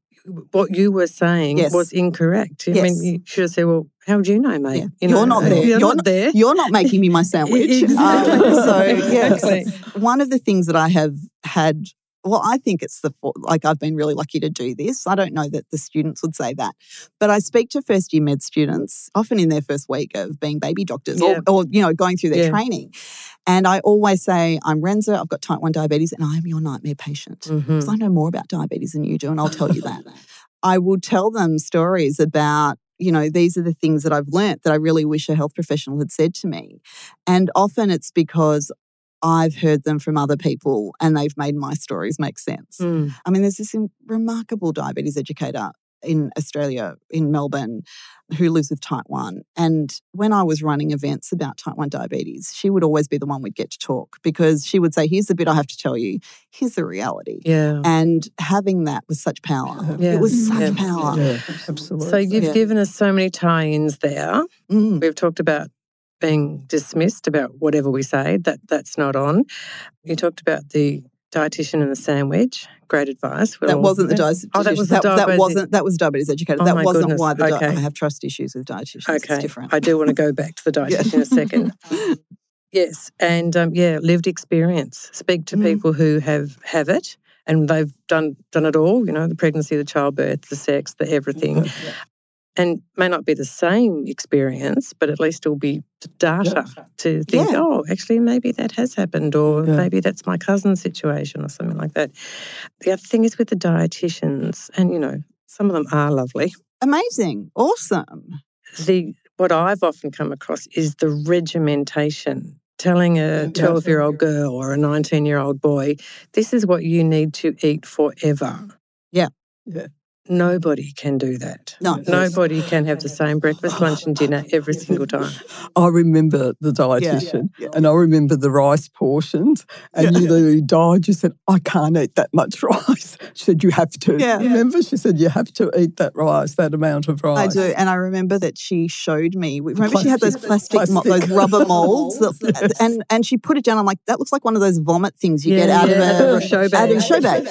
what you were saying Yes. was incorrect. I Yes. mean, you should have said, "Well, how would you know, mate? Yeah. You You're not there. You're, You're not there." you're not making me my sandwich. Exactly. Um, so, yes. Exactly. one of the things that I have had, well, I think it's the, like, I've been really lucky to do this. I don't know that the students would say that, but I speak to first year med students, often in their first week of being baby doctors Yeah. or, or, you know, going through their Yeah. training. And I always say, I'm Renza, I've got type 1 diabetes, and I'm your nightmare patient. Because mm-hmm. I know more about diabetes than you do, and I'll tell you that. I will tell them stories about, you know, these are the things that I've learnt that I really wish a health professional had said to me. And often it's because I've heard them from other people and they've made my stories make sense. Mm. I mean, there's this remarkable diabetes educator in Australia, in Melbourne, who lives with type 1. And when I was running events about type 1 diabetes, she would always be the one we'd get to talk because she would say, Here's the bit I have to tell you, here's the reality. Yeah. And having that was such power. Yeah. It was such Yeah. power. Yeah, absolutely. So you've Yeah. given us so many tie-ins there. Mm. We've talked about being dismissed about whatever we say that that's not on. You talked about the dietitian and the sandwich. Great advice. We're That wasn't the dietitian. Oh, that was that, that wasn't that was diabetes educator. Oh that wasn't goodness. why the di- Okay. I have trust issues with dietitians. Okay, It's different. I do want to go back to the dietitian in a second. Yes, and um, yeah, lived experience. Speak to Mm. people who have have it, and they've done done it all. You know, the pregnancy, the childbirth, the sex, the everything, and may not be the same experience, but at least it'll be data to think, Yeah. oh, actually, maybe that has happened, or Yeah. maybe that's my cousin's situation, or something like that. The other thing is with the dietitians, and you know, some of them are lovely. Amazing. Awesome. the what I've often come across is the regimentation. Telling a 12 year old girl or a 19 year old boy, this is what you need to eat forever. Yeah. Yeah. Nobody can do that. No. Nobody can have the same breakfast, oh. lunch, and dinner every single time. I remember the dietitian yeah. and I remember the rice portions. And you literally died. You said, I can't eat that much rice. She said, You have to. Yeah. Remember? She said, You have to eat that rice, that amount of rice. I do, and I remember that she showed me. Remember, she had those Plastic- plastic, mo- those rubber molds, that, Yes. and and she put it down. I'm like, that looks like one of those vomit things you get out yeah, of a a show out of a show bag.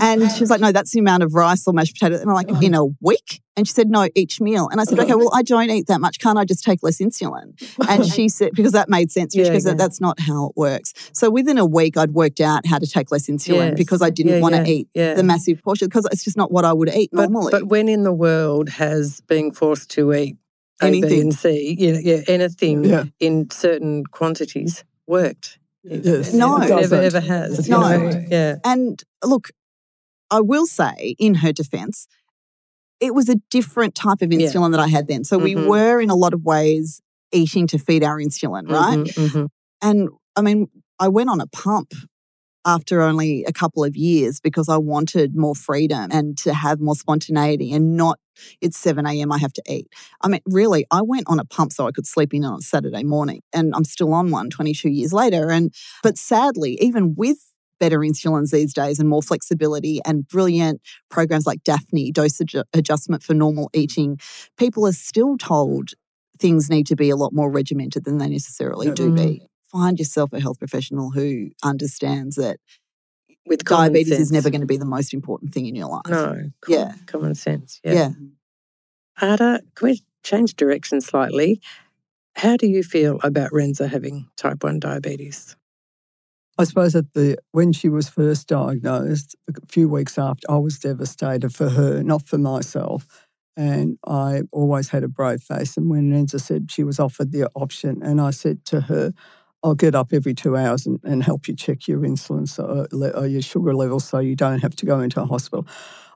And she was like, no, that's the amount of rice or mashed potatoes. And I'm like, in a week? And she said, no, each meal. And I said, okay, well, I don't eat that much. Can't I just take less insulin? And she said, because that made sense, Yeah, because yeah. that's not how it works. So within a week, I'd worked out how to take less insulin Yes. because I didn't Yeah, want to yeah, eat yeah. the massive portion because it's just not what I would eat But, normally. but when in the world has being forced to eat A, B, Anything. and C, you know, yeah, anything Yeah. in certain quantities worked? Yes. No. it It never doesn't. ever has. you No. know? Yeah. And look, I will say, in her defense, it was a different type of Yeah. insulin that I had then. So we Mhm. were, in a lot of ways, eating to feed our insulin, right? Mhm, mhm. And I mean, I went on a pump after only a couple of years because I wanted more freedom and to have more spontaneity and not it's 7 a.m. I have to eat. I mean, really, I went on a pump so I could sleep in on a Saturday morning and I'm still on one 22 years later. And but sadly, even with better insulins these days and more flexibility and brilliant programs like DAFNE, dosage adjustment for normal eating, people are still told things need to be a lot more regimented than they necessarily Yeah. do be. Mm-hmm. Find yourself a health professional who understands that With diabetes sense. is never going to be the most important thing in your life. No. Common, Yeah. Common sense. Yeah. Yeah. Ada, can we change direction slightly? How do you feel about Renza having type 1 diabetes? I suppose at the when she was first diagnosed, a few weeks after, I was devastated for her, not for myself. And I always had a brave face. And when Renza said she was offered the option, and I said to her, I'll get up every two hours and, and help you check your insulin so, uh, or your sugar levels so you don't have to go into a hospital.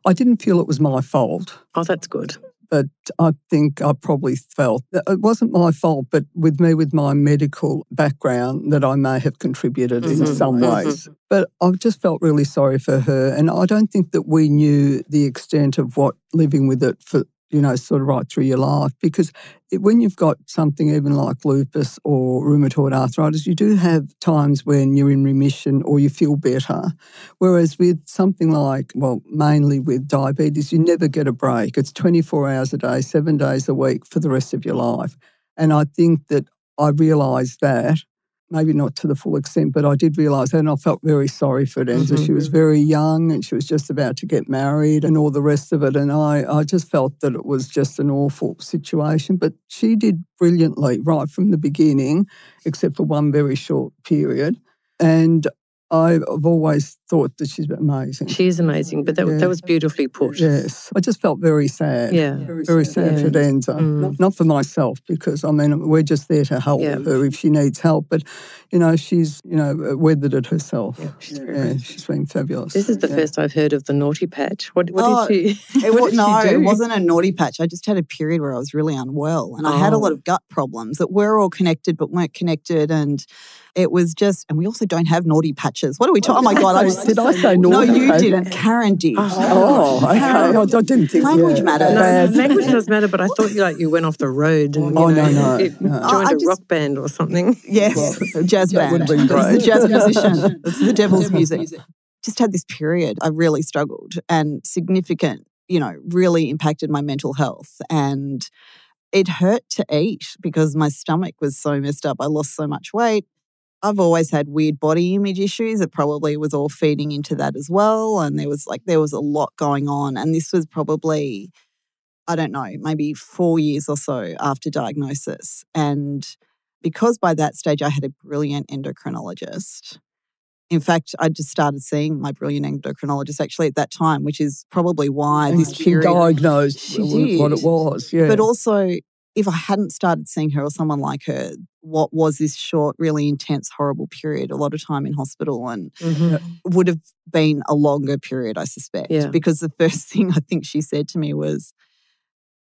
I didn't feel it was my fault Oh, that's good. But I think I probably felt that it wasn't my fault, but with me, with my medical background, that I may have contributed in Mhm, some mhm. ways. But I just felt really sorry for her. And I don't think that we knew the extent of what living with it for, you know, sort of right through your life. Because when you've got something even like lupus or rheumatoid arthritis, you do have times when you're in remission or you feel better. Whereas with something like, well, mainly with diabetes, you never get a break. It's 24 hours a day, seven days a week for the rest of your life. And I think that I realised that, maybe not to the full extent, but I did realise that and I felt very sorry for Renza. Mm-hmm. She was mm-hmm. very young and she was just about to get married and all the rest of it. And I, I just felt that it was just an awful situation. But she did brilliantly right from the beginning, except for one very short period. And I've always thought that she's amazing. She is amazing, but that, Yeah. that was beautifully put. Yes. I just felt very sad. Yeah. Very sad for Yeah. Renza. Mm. Not, not for myself, because I mean, we're just there to help Yeah. her if she needs help. But, you know, she's, you know, weathered it herself. Yeah, she's very Yeah, brave. she's been fabulous. This is the Yeah. first I've heard of the naughty patch. What, what Oh, did she? It what was, did no, she do? it wasn't a naughty patch. I just had a period where I was really unwell and I had a lot Oh. of gut problems that were all connected but weren't connected. And it was just, and we also don't have naughty patches. What are we talking? Oh my God. I just, Did I say no, you patch? didn't. Karen did. Oh, okay. I, I didn't think Language yeah, matters. No, language does matter, but I thought you like you went off the road and oh, you Oh, know, no, no, it- no. joined Oh, I a just- rock band or something. Yes, jazz band. would have been It's the jazz musician. It's the devil's music. Just had this period. I really struggled and significant, you know, really impacted my mental health. And it hurt to eat because my stomach was so messed up. I lost so much weight. I've always had weird body image issues. It probably was all feeding into that as well. And there was like, there was a lot going on. And this was probably, I don't know, maybe four years or so after diagnosis. And because by that stage I had a brilliant endocrinologist. In fact, I just started seeing my brilliant endocrinologist actually at that time, which is probably why And this she period. diagnosed She w- what it did. was. Yeah. But also, if I hadn't started seeing her or someone like her, what was this short, really intense, horrible period, a lot of time in hospital, and Mhm. would have been a longer period, I suspect. Yeah. Because the first thing I think she said to me was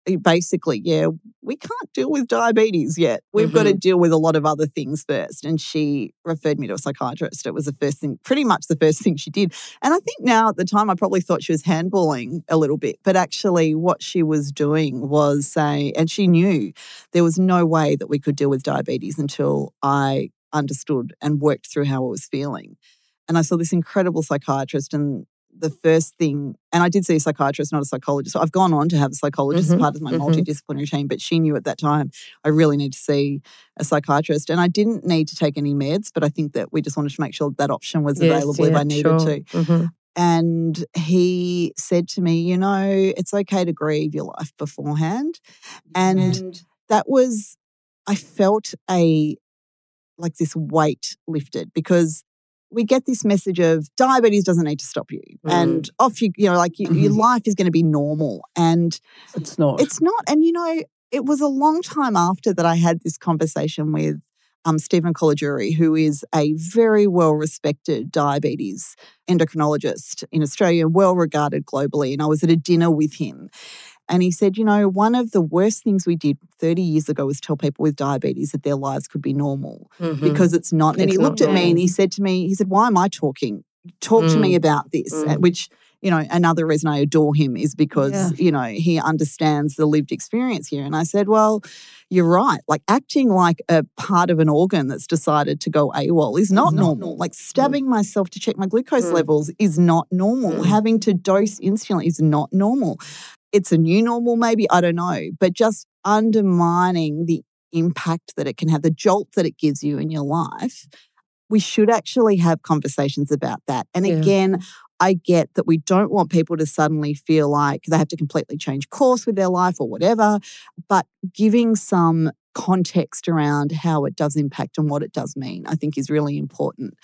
Eh, basically, yeah, we can't deal with diabetes yet. We've got to mm-hmm. deal with a lot of other things first. And she referred me to a psychiatrist. It was the first thing, pretty much the first thing she did. And I think now at the time, I probably thought she was handballing a little bit, but actually, what she was doing was saying, and she knew there was no way that we could deal with diabetes until I understood and worked through how I was feeling. And I saw this incredible psychiatrist, and the first thing, and I did see a psychiatrist, not a psychologist. So I've gone on to have a psychologist Mhm, as part of my mhm. multidisciplinary team, but she knew at that time I really need to see a psychiatrist. And I didn't need to take any meds, but I think that we just wanted to make sure that, that option was Yes, available if I needed sure. to. Mhm. And he said to me, You know, it's okay to grieve your life beforehand. And that was, I felt a, like this weight lifted because we get this message of diabetes doesn't need to stop you Mm. and off you, you know, like you, your Mhm. life is going to be normal. And it's not. it's not. And, you know, it was a long time after that I had this conversation with um, Stephen Colagiuri, who is a very well respected diabetes endocrinologist in Australia, well regarded globally. And I was at a dinner with him. And he said, you know, one of the worst things we did 30 years ago was tell people with diabetes that their lives could be normal Mhm. because it's not. And It's he looked at me and he said to me, he said, why am I talking? Talk to me Mm. about this, Mm. which, you know, another reason I adore him is because, Yeah. you know, he understands the lived experience here. And I said, well, you're right. Like acting like a part of an organ that's decided to go AWOL is not, not normal. normal. Like stabbing myself to check my glucose Mm. levels is not normal. Mm. Having to dose insulin is not normal. It's a new normal, maybe, I don't know. But just undermining the impact that it can have, the jolt that it gives you in your life, we should actually have conversations about that. And Yeah. again, I get that we don't want people to suddenly feel like they have to completely change course with their life or whatever, but giving some context around how it does impact and what it does mean, I think is really important.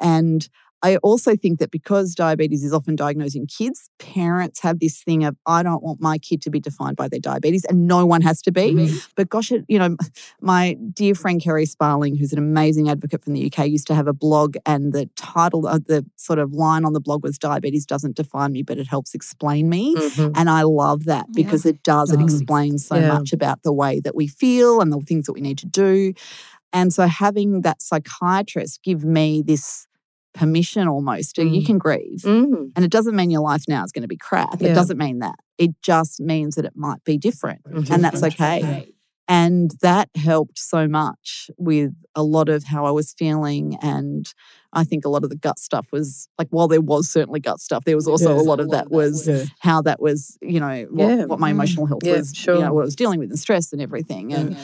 And I also think that because diabetes is often diagnosed in kids, parents have this thing of, I don't want my kid to be defined by their diabetes, and no one has to be. But gosh, it, you know, my dear friend Kerri Sparling, who's an amazing advocate from the UK, used to have a blog, and the title of the sort of line on the blog was Diabetes doesn't define me, but it helps explain me. Mhm. And I love that Yeah. because it does, it explains so Yeah. much about the way that we feel and the things that we need to do. And so having that psychiatrist give me this permission almost to, you Mm. can grieve. Mm. And it doesn't mean your life now is going to be crap. Yeah. It doesn't mean that. It just means that it might be different. And that's okay. And that helped so much with a lot of how I was feeling. And I think a lot of the gut stuff was like, while there was certainly gut stuff, there was also a lot of that was Yeah. how that was, you know, what, Yeah. what my Mm. emotional health was, you know, what I was dealing with and stress and everything. And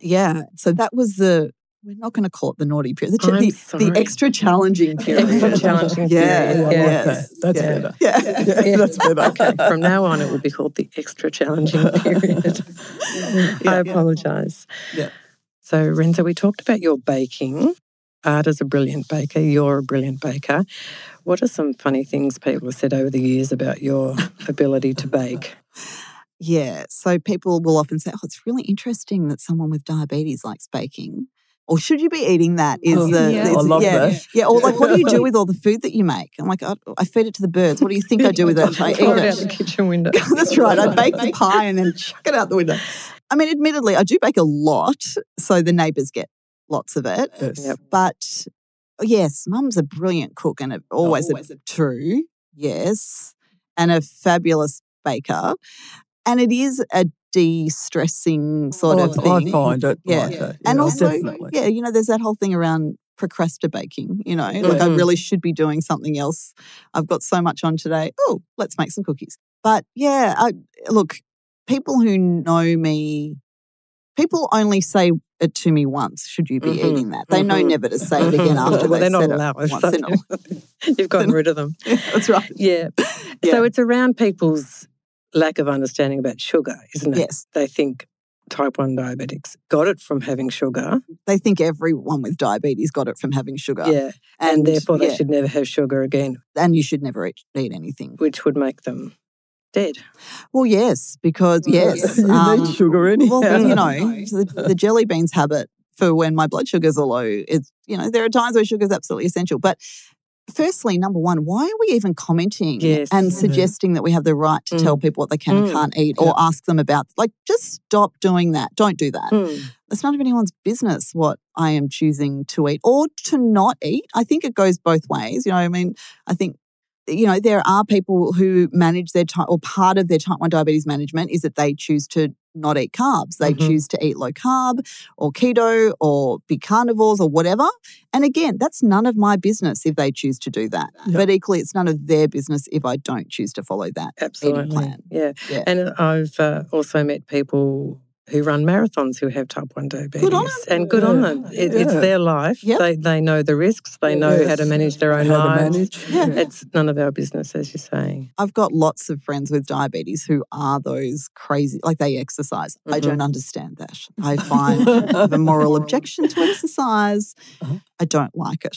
yeah, so that was the, we're not going to call it the naughty period, the, the, the extra challenging period. Extra challenging yeah, period, I like yes, that. That's yeah. better. Yeah. Yeah, that's better. Okay, from now on, it will be called the extra challenging period. I apologise. Yeah. So, Renzo, we talked about your baking. Art is a brilliant baker. You're a brilliant baker. What are some funny things people have said over the years about your ability to bake? Yeah. So people will often say, oh, it's really interesting that someone with diabetes likes baking. Or should you be eating that? Oh, is Oh, the, yeah. is- I love yeah, that. Yeah. Or like, what do you do with all the food that you make? I'm like, I, I feed it to the birds. What do you think I do with it? I eat Throw it out the kitchen window. That's right. I bake the pie and then chuck it out the window. I mean, admittedly, I do bake a lot, so the neighbours get lots of it. Yes. Yep. But oh, yes, mum's a brilliant cook and a, always, Always a, true, yes, and a fabulous baker. And it is a de-stressing sort Oh, of thing. I find it Yeah. like that. and Yeah, also, definitely. yeah, you know, there's that whole thing around procrastinating, you know, like I really should be doing something else. I've got so much on today. Oh, let's make some cookies. But yeah, I, look, people who know me, people only say it to me once, should you be Mhm. eating that? They know Mhm. never to say it again after well, they're not said allowed. it once. You've gotten rid of them. That's right. Yeah. Yeah. So it's around people's lack of understanding about sugar, isn't it? Yes. They think type 1 diabetics got it from having sugar. They think everyone with diabetes got it from having sugar. Yeah. And, therefore they yeah, should never have sugar again, and you should never eat, eat anything. which would make them dead. Well, yes, because yes, you um, need sugar anyhow. Well, you know, the, the jelly beans habit for when my blood sugars are low. It's you know there are times where sugar is absolutely essential, but. Firstly, number one, why are we even commenting Yes. and Mhm. suggesting that we have the right to tell people what they can and Mm. can't eat or ask them about? Like, just stop doing that. Don't do that. Hmm. It's none of anyone's business what I am choosing to eat or to not eat. I think it goes both ways. You know, I mean, I think, you know, there are people who manage their type or part of their type 1 diabetes management is that they choose to not eat carbs. They Mhm. choose to eat low carb or keto or be carnivores or whatever. And again, that's none of my business if they choose to do that. Yep. But equally, it's none of their business if I don't choose to follow that. Absolutely. plan. Yeah. Yeah. And I've uh, also met people who run marathons who have type 1 diabetes. on 'em. And good on them. It, It's their life. Yep. They, they know the risks. They know how to manage their own How lives. Yeah. It's none of our business, as you're saying. I've got lots of friends with diabetes who are those crazy, like they exercise. I Mhm. don't understand that. I find I have a moral objection to exercise. Uh-huh. I don't like it.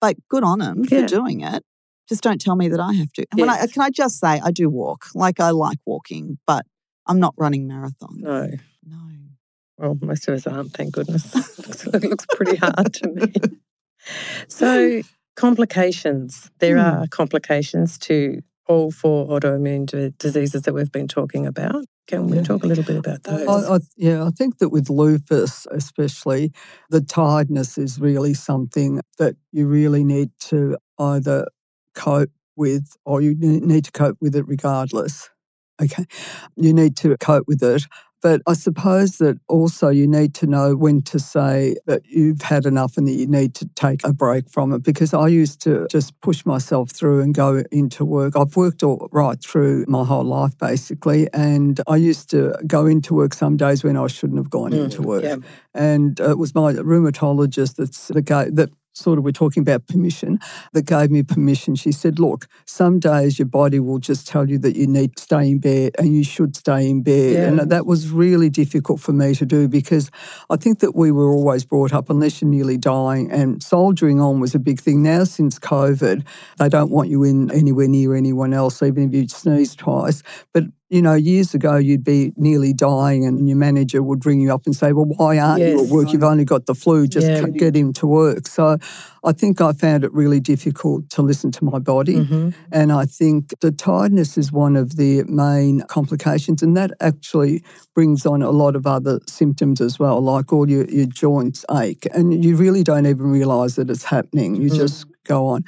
But good on them Yeah. for doing it. Just don't tell me that I have to. And when I, can I just say, I do walk. Like I like walking, but I'm not running marathons. No. No. Well, most of us aren't, thank goodness. it looks pretty hard to me. So, complications. There Hmm. are complications to all four autoimmune d- diseases that we've been talking about. Can we Yeah. talk a little bit about those? I, I, yeah, I think that with lupus, especially, the tiredness is really something that you really need to either cope with or you need to cope with it regardless. Okay. You need to cope with it. But I suppose that also you need to know when to say that you've had enough and that you need to take a break from it. Because I used to just push myself through and go into work. I've worked all right through my whole life, basically. And I used to go into work some days when I shouldn't have gone Mm, into work. yeah. And it was my rheumatologist that's the guy that sort of we're talking about permission that gave me permission. She said, Look, some days your body will just tell you that you need to stay in bed and you should stay in bed. Yeah. And that was really difficult for me to do because I think that we were always brought up, unless you're nearly dying, and soldiering on was a big thing. Now, since COVID, they don't want you in anywhere near anyone else, even if you sneeze twice. But you know, years ago, you'd be nearly dying, and your manager would ring you up and say, Well, why aren't you at Yes. work? You've only got the flu, just Yeah. get into work. So I think I found it really difficult to listen to my body. Mhm. And I think the tiredness is one of the main complications, and that actually brings on a lot of other symptoms as well, like all your, your joints ache, and you really don't even realise that it's happening. You Mm. just go on.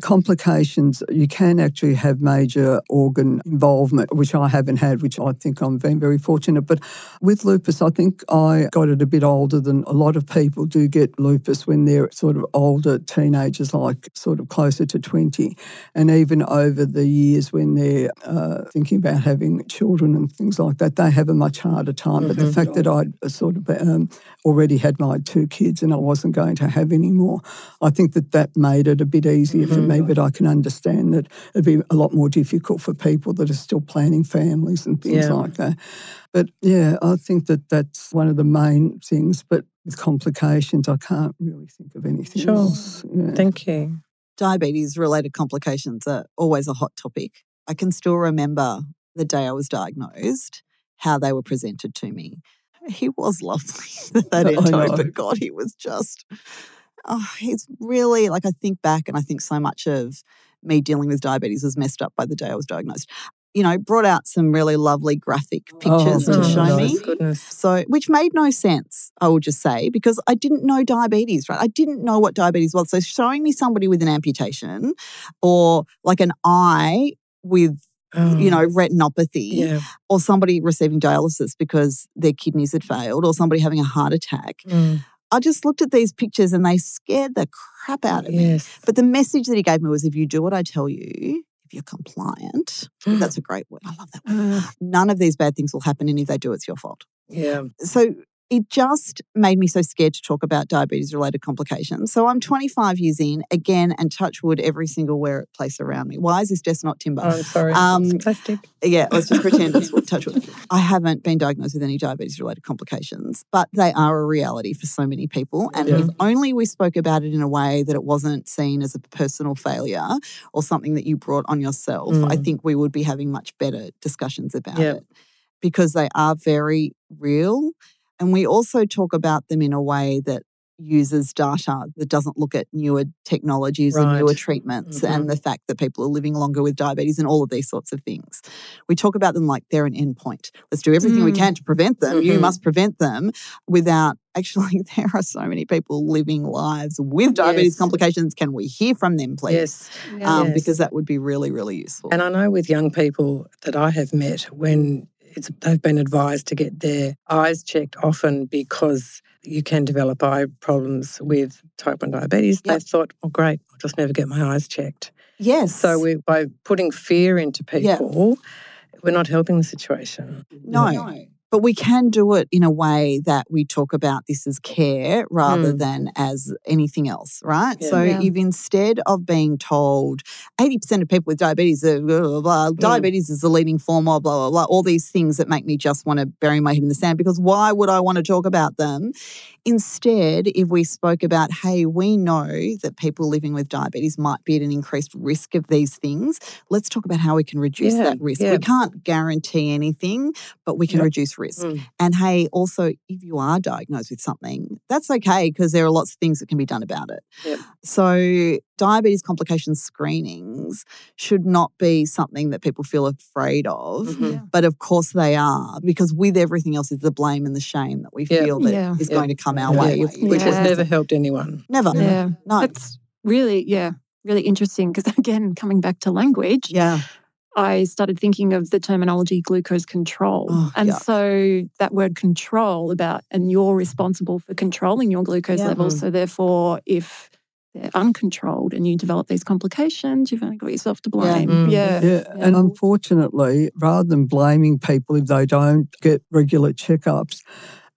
Complications, you can actually have major organ involvement, which I haven't had, which I think I'm being very fortunate. But with lupus, I think I got it a bit older than a lot of people do get lupus when they're sort of older teenagers, like sort of closer to 20. And even over the years when they're uh, thinking about having children and things like that, they have a much harder time. But the Mhm. fact that I'd sort of um, already had my two kids and I wasn't going to have any more, I think that that made it a bit easier for me. But I can understand that it'd be a lot more difficult for people that are still planning families and things Yeah. like that. But yeah, I think that that's one of the main things. But with complications, I can't really think of anything Sure. else. Yeah. Thank you. diabetes related complications are always a hot topic. I can still remember the day I was diagnosed, how they were presented to me. He was lovely, that I endo, but God, he was just, oh, he's really like I think back and I think so much of me dealing with diabetes was messed up by the day I was diagnosed. You know, brought out some really lovely graphic pictures Oh, to oh, show me. Goodness. So, which made no sense, I will just say, because I didn't know diabetes, right? I didn't know what diabetes was. So, showing me somebody with an amputation or like an eye with, you Oh, know, retinopathy yeah. or somebody receiving dialysis because their kidneys had failed or somebody having a heart attack, Mm, I just looked at these pictures and they scared the crap out of me. yes. But the message that he gave me was if you do what I tell you, if you're compliant, that's a great word. I love that word. Uh, None of these bad things will happen. And if they do, it's your fault yeah. so it just made me so scared to talk about diabetes related complications. So I'm 25 years in, again, and touch wood every single where place around me. Why is this just not timber? Oh, sorry. Um, it's plastic. Yeah, let's just pretend it's touch wood. I haven't been diagnosed with any diabetes related complications, but they are a reality for so many people. And Yeah. if only we spoke about it in a way that it wasn't seen as a personal failure or something that you brought on yourself, I Mm. think we would be having much better discussions about Yeah. it because they are very real. And we also talk about them in a way that uses data that doesn't look at newer technologies and newer Right. treatments Mhm. and the fact that people are living longer with diabetes and all of these sorts of things. We talk about them like they're an endpoint. Let's do everything we Mm. can to prevent them. You Mhm. must prevent them without actually, there are so many people living lives with diabetes Yes. complications. Can we hear from them, please? Yes. Um, Yes. Because that would be really, really useful. And I know with young people that I have met when it's, they've been advised to get their eyes checked often because you can develop eye problems with type 1 diabetes. Yep. They've thought, oh, great, I'll just never get my eyes checked. yes. So we, by putting fear into people, we're not helping the situation. No. But we can do it in a way that we talk about this as care rather Mm. than as anything else, right? Yeah. So Yeah. if instead of being told 80% of people with diabetes are blah, blah, blah, diabetes is the leading form of blah, blah, blah, all these things that make me just want to bury my head in the sand because why would I want to talk about them? Instead, if we spoke about, hey, we know that people living with diabetes might be at an increased risk of these things, let's talk about how we can reduce Yeah, that risk. We can't guarantee anything, but we can Yep. reduce risk. Mm. And hey, also, if you are diagnosed with something, that's okay because there are lots of things that can be done about it. Yep. So, diabetes complication screenings should not be something that people feel afraid of. Mhm. Yeah. But of course they are, because with everything else is the blame and the shame that we Yeah. feel that is Yeah. Yeah. going to come our Yeah. way. if we Which has never helped anyone. Never. Yeah. No. That's really, yeah, really interesting because, again, coming back to language, Yeah. I started thinking of the terminology glucose control. Oh, and yuck. so that word control about, and you're responsible for controlling your glucose Yeah. levels. Mm. So therefore, if they're uncontrolled and you develop these complications, you've only got yourself to blame. Mm. Yeah. Yeah, and unfortunately, rather than blaming people if they don't get regular checkups,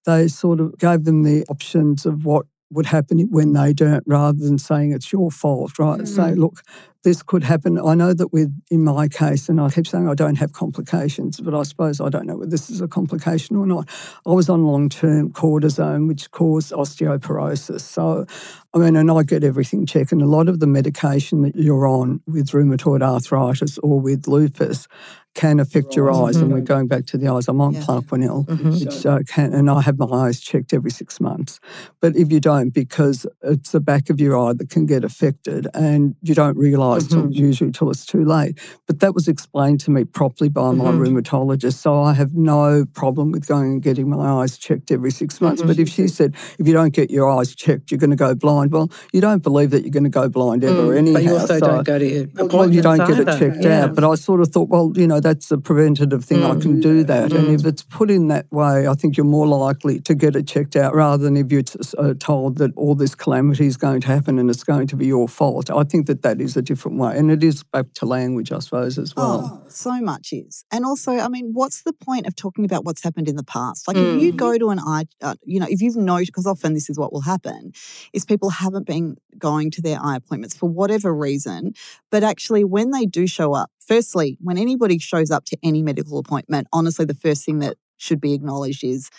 they sort of gave them the options of what would happen when they don't, rather than saying it's your fault, right? Say, mm. look, this could happen. I know that with in my case, and I keep saying I don't have complications, but I suppose I don't know whether this is a complication or not. I was on long term cortisone, which caused osteoporosis. So, I mean, and I get everything checked, and a lot of the medication that you're on with rheumatoid arthritis or with lupus can affect your eyes. And we're going back to the eyes. I'm on Yeah. Plaquenil, Mhm. which uh, can, and I have my eyes checked every six months. But if you don't, because it's the back of your eye that can get affected, and you don't realise till Mhm. usually till it's too late. But that was explained to me properly by my Mhm. rheumatologist, so I have no problem with going and getting my eyes checked every six months. But if she said if you don't get your eyes checked, you're going to go blind, well, you don't believe that you're going to go blind ever Mm, anyhow. But you also so- don't go to your well, appointments you don't get it checked Yeah. out. But I sort of thought, well, you know, that's a preventative thing. I Mm. can do that. And Mm. if it's put in that way, I think you're more likely to get it checked out rather than if you're uh, told that all this calamity is going to happen and it's going to be your fault. I think that that is a different way. And it is back to language, I suppose, as well. Oh, so much is. And also, I mean, what's the point of talking about what's happened in the past? Like, if you Mm. go to an eye, uh, you know, if you've noticed, because often this is what will happen, is people haven't been going to their eye appointments for whatever reason. But actually, when they do show up, firstly, when anybody shows up to any medical appointment, honestly, the first thing that should be acknowledged is,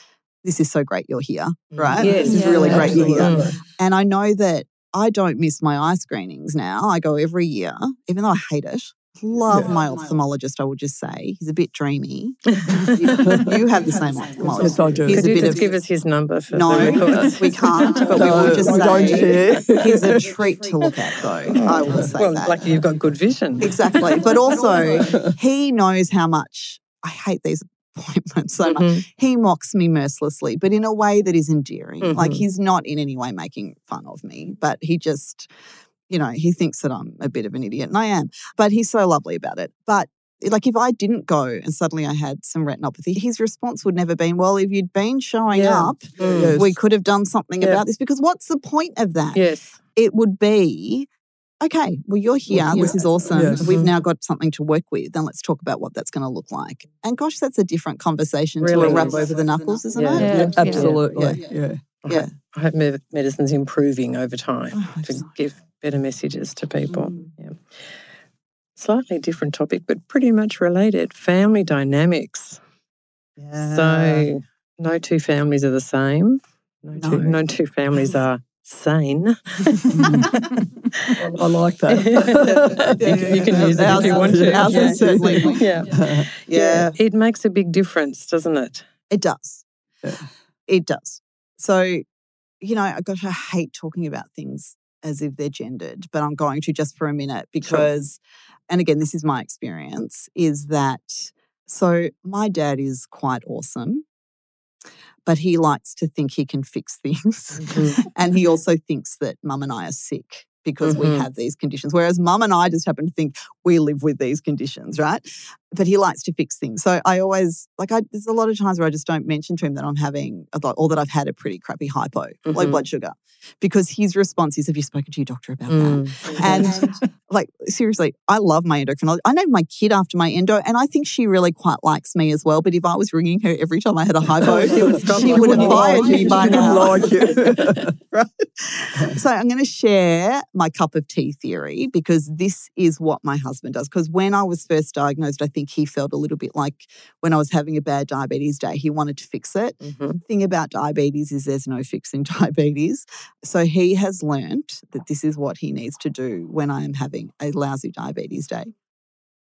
this is so great you're here, mm-hmm. right? Yes. This is Yeah. really great you're here. And I know that I don't miss my eye screenings now. I go every year, even though I hate it. Love Yeah. my ophthalmologist, I will just say. He's a bit dreamy. you have the same ophthalmologist. Yes, I do. He's Could a you bit just of- give us his number for No, records? we can't, but we will just we don't say he's a treat to look at, though. I will say well, that. lucky you've got good vision. Exactly. But also, he knows how much I hate these appointments so much. Mhm. He mocks me mercilessly, but in a way that is endearing. Like Mhm. he's not in any way making fun of me, but he just, you know, he thinks that I'm a bit of an idiot, and I am. But he's so lovely about it. But like if I didn't go and suddenly I had some retinopathy, his response would never been, "Well, if you'd been showing Yeah. up, Mm. Yes. we could have done something Yeah. about this." Because what's the point of that? Yes. It would be. Okay, well, you're here. here. This is awesome. Yes. We've now got something to work with. Then let's talk about what that's going to look like. And gosh, that's a different conversation Really to a wrap is. over the knuckles, isn't Yeah. it? Yeah. Yeah, absolutely. Yeah. Yeah. I Yeah. hope- I hope medicine's improving over time Oh, to give better messages to people. Mm. Yeah. Slightly different topic, but pretty much related family dynamics. Yeah. So, no two families are the same. No, Two, No. no two families are sane. I like that. you, can, you can use it if you want to. Ours is certainly. Yeah. Yeah, It makes a big difference, doesn't it? it does. Yeah. It does. So, you know, gosh, I hate talking about things as if they're gendered, but I'm going to just for a minute because, and again, this is my experience, is that so my dad is quite awesome, but he likes to think he can fix things. Mhm. and he also thinks that mum and I are sick because we Mhm. have these conditions. Whereas mum and I just happen to think we live with these conditions, right? But he likes to fix things. So I always, like, I, there's a lot of times where I just don't mention to him that I'm having, or that I've had a pretty crappy hypo, low Mhm. blood sugar, because his response is, Have you spoken to your doctor about that? Mm. And like seriously, I love my endocrinologist. I named my kid after my endo, and I think she really quite likes me as well. But if I was ringing her every time I had a hypo, She would she would have fired me by now. right? So I'm going to share my cup of tea theory because this is what my husband does. Because when I was first diagnosed, I think he felt a little bit like when I was having a bad diabetes day, he wanted to fix it. Mhm. Thing about diabetes is there's no fixing diabetes. So he has learned that this is what he needs to do when I am having a lousy diabetes day.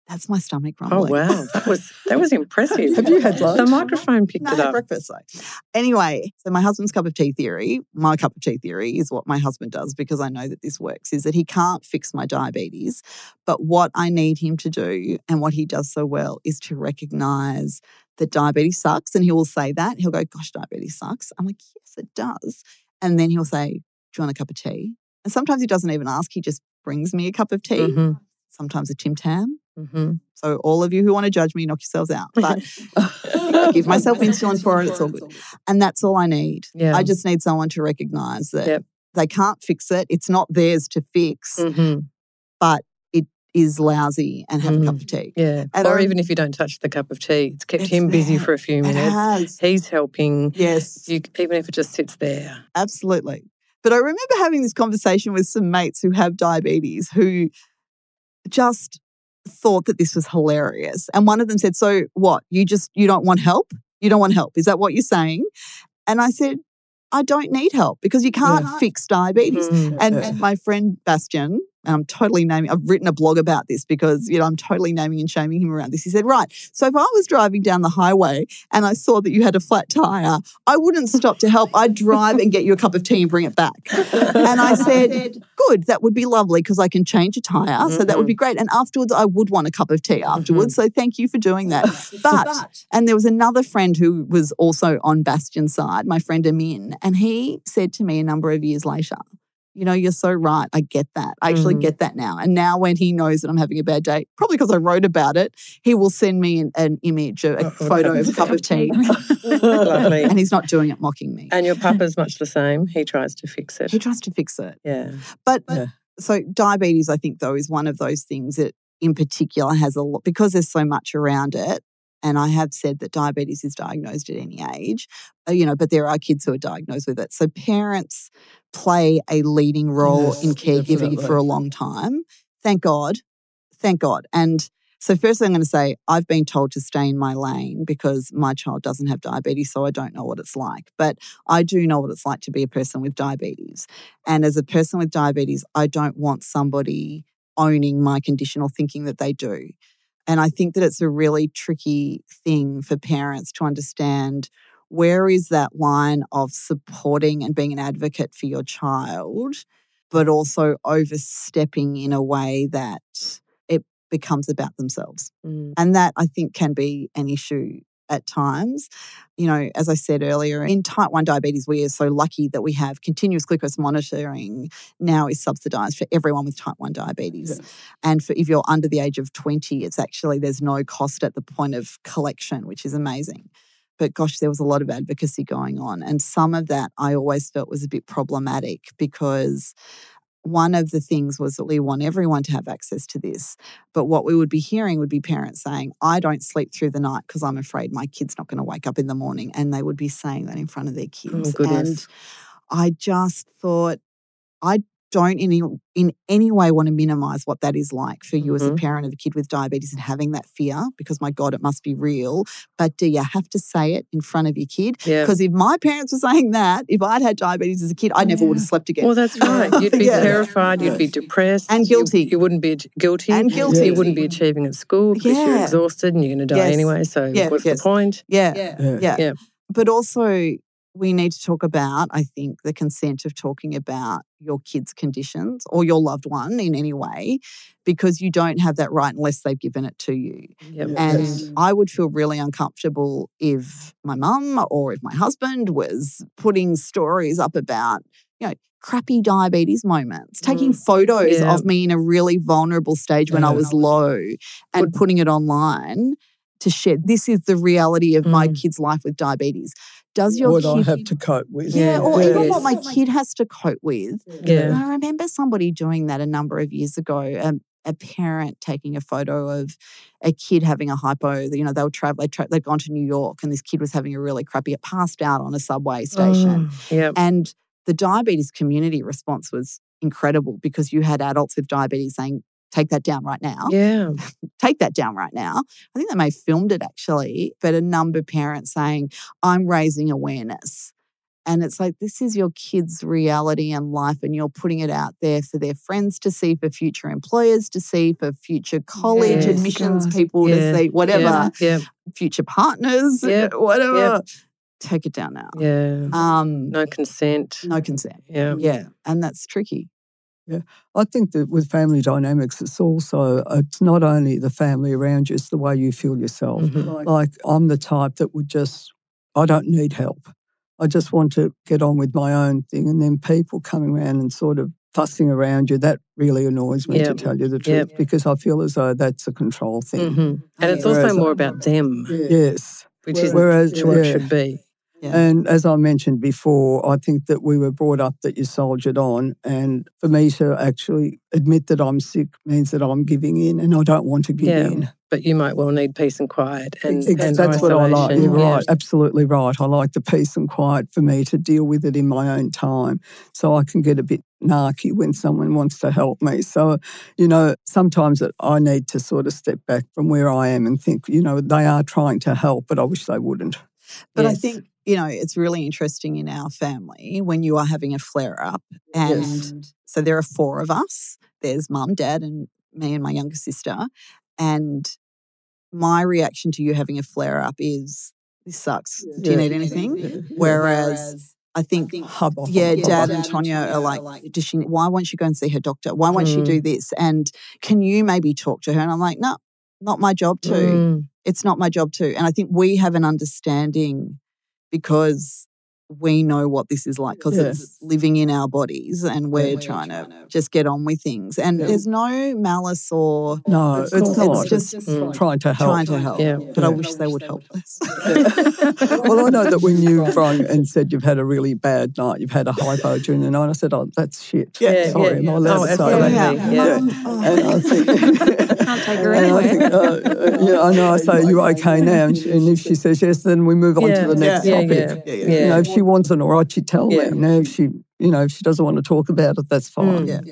That's my stomach rumbling. Oh wow, that was that was impressive. Have you had lunch? The microphone picked No, it up. breakfast though. Anyway, so my husband's cup of tea theory, my cup of tea theory is what my husband does because I know that this works, is that he can't fix my diabetes. But what I need him to do and what he does so well is to recognize that diabetes sucks. And he will say that. He'll go, Gosh, diabetes sucks. I'm like, Yes, it does. And then he'll say, Do you want a cup of tea? And sometimes he doesn't even ask, he just brings me a cup of tea, Mhm, sometimes a Tim Tam. Mhm. So all of you who want to judge me, knock yourselves out. But give myself insulin for it, it's all good. And that's all I need. Yeah. I just need someone to recognize that Yep. they can't fix it. It's not theirs to fix, Mhm, but it is lousy and have a cup of tea. Yeah. And I or rem- even if you don't touch the cup of tea, it's kept It's him busy there. for a few It minutes. has. He's helping. Yes, You, even if it just sits there. absolutely. But I remember having this conversation with some mates who have diabetes who just thought that this was hilarious. And one of them said, So what? You just, you don't want help? You don't want help. Is that what you're saying? And I said, I don't need help because you can't Yeah. fix diabetes. Mm. And Yeah. my friend Bastian, and I'm totally naming, I've written a blog about this because, you know, I'm totally naming and shaming him around this. He said, Right, so if I was driving down the highway and I saw that you had a flat tire, I wouldn't stop to help. I'd drive and get you a cup of tea and bring it back. And I said, Good, that would be lovely because I can change a tire. So that would be mm-hmm. great. And afterwards, I would want a cup of tea afterwards. Mm-hmm. So thank you for doing that. But, and there was another friend who was also on Bastian's side, my friend Amin, and he said to me a number of years later, you know, you're so right. I get that. I actually Mhm. get that now. And now, when he knows that I'm having a bad day, probably because I wrote about it, he will send me an, an image, a, a Oh, photo of a cup of tea. Lovely. and he's not doing it mocking me. And your papa's much the same. He tries to fix it. He tries to fix it. Yeah. But Yeah. so diabetes, I think, though, is one of those things that in particular has a lot because there's so much around it. And I have said that diabetes is diagnosed at any age, uh, you know, but there are kids who are diagnosed with it. So parents play a leading role Yes, in caregiving for a long time. Thank God. Thank God. And so, firstly, I'm going to say I've been told to stay in my lane because my child doesn't have diabetes, so I don't know what it's like. But I do know what it's like to be a person with diabetes. And as a person with diabetes, I don't want somebody owning my condition or thinking that they do. And I think that it's a really tricky thing for parents to understand where is that line of supporting and being an advocate for your child, but also overstepping in a way that it becomes about themselves. Mm. And that I think can be an issue at times. You know, as I said earlier, in type 1 diabetes, we are so lucky that we have continuous glucose monitoring now is subsidized for everyone with type 1 diabetes. Yes. And for if you're under the age of 20, it's actually there's no cost at the point of collection, which is amazing. But gosh, there was a lot of advocacy going on. And some of that I always felt was a bit problematic because one of the things was that we want everyone to have access to this. But what we would be hearing would be parents saying, I don't sleep through the night because I'm afraid my kid's not going to wake up in the morning. And they would be saying that in front of their oh, kids. goodness. and I just thought, I don't in any, in any way want to minimize what that is like for you as a Mhm. parent of a kid with diabetes and having that fear because my God, it must be real. But do you have to say it in front of your kid? Yeah. Because if my parents were saying that, if I'd had diabetes as a kid, I never would have slept again. Well, that's right. You'd be Yeah. terrified. You'd be depressed. And guilty. You, wouldn't be guilty. And guilty. You wouldn't be achieving at school because you're exhausted and you're going to die Yes. anyway. So Yeah, what's yes. the point? yeah. Yeah. Yeah. Yeah. But also, we need to talk about, I think, the consent of talking about your kid's conditions or your loved one in any way, because you don't have that right unless they've given it to you. Yep. And Yes. I would feel really uncomfortable if my mum or if my husband was putting stories up about, you know, crappy diabetes moments, taking photos Yeah. of me in a really vulnerable stage when I was low and Would- putting it online to share. This is the reality of my Mm. kid's life with diabetes. Does your what kid I have to cope with. yeah, Yeah. or even what my kid has to cope with. Yeah. I remember somebody doing that a number of years ago. Um, a parent taking a photo of a kid having a hypo. You know, they were travel. They tra- they'd gone to New York, and this kid was having a really crappy. It passed out on a subway station, Oh, yep. and the diabetes community response was incredible because you had adults with diabetes saying, "Take that down right now." Yeah. take that down right now. I think they may have filmed it actually, but a number of parents saying, I'm raising awareness. And it's like, this is your kids' reality and life, and you're putting it out there for their friends to see, for future employers to see, for future college Yes. admissions God. people Yeah, to see, whatever, Yeah. Yeah. future partners, whatever. Take it down now. yeah. Um, No consent. no consent. Yeah. Yeah. And that's tricky. I think that with family dynamics, it's also, it's not only the family around you, it's the way you feel yourself. Mhm. Like, I'm the type that would just, I don't need help. I just want to get on with my own thing. And then people coming around and sort of fussing around you, that really annoys me, to tell you the truth, Yep. because I feel as though that's a control thing. Mhm. And it's Whereas- also more about them, Yes. which is Whereas- what it should be. Yeah. And as I mentioned before, I think that we were brought up that you soldiered on. And for me to actually admit that I'm sick means that I'm giving in and I don't want to give Yeah. in. But you might well need peace and quiet and, and that's what I like. You're right. Absolutely right. I like the peace and quiet for me to deal with it in my own time. So I can get a bit narky when someone wants to help me. So, you know, sometimes I need to sort of step back from where I am and think, you know, they are trying to help, but I wish they wouldn't. But I think, you know, it's really interesting in our family when you are having a flare up. And Yes. so there are four of us there's mum, dad, and me and my younger sister. And my reaction to you having a flare up is, this sucks. Do you need anything? Whereas I think, Hubba. yeah, hubba, dad and Tonya are like, does she, why won't she go and see her doctor? Why won't she do this? And can you maybe talk to her? And I'm like, no, not my job to Mm. it's not my job to. And I think we have an understanding because we know what this is like because Yeah. it's living in our bodies and we're, trying, to just get on with things. And Yeah. there's no malice or No, It's it's, not. not. It's just Mm. trying to help. trying to help. Yeah. But I wish they would help us. well, I know that when you've rung and said you've had a really bad night, you've had a hypo during the night, I said, oh, that's shit. Yeah, Sorry, yeah. am I allowed Oh, to say absolutely. that? Yeah. Yeah. And I think, Can't take her and I think, uh, uh, yeah, I know. I say, "You okay now?" And, she, and if she says yes, then we move on Yeah, to the next yeah, topic. yeah, Yeah, yeah. yeah. You know, if she wants an all right, she tell Yeah. me. Now, if she, you know, if she doesn't want to talk about it, that's fine. Mm.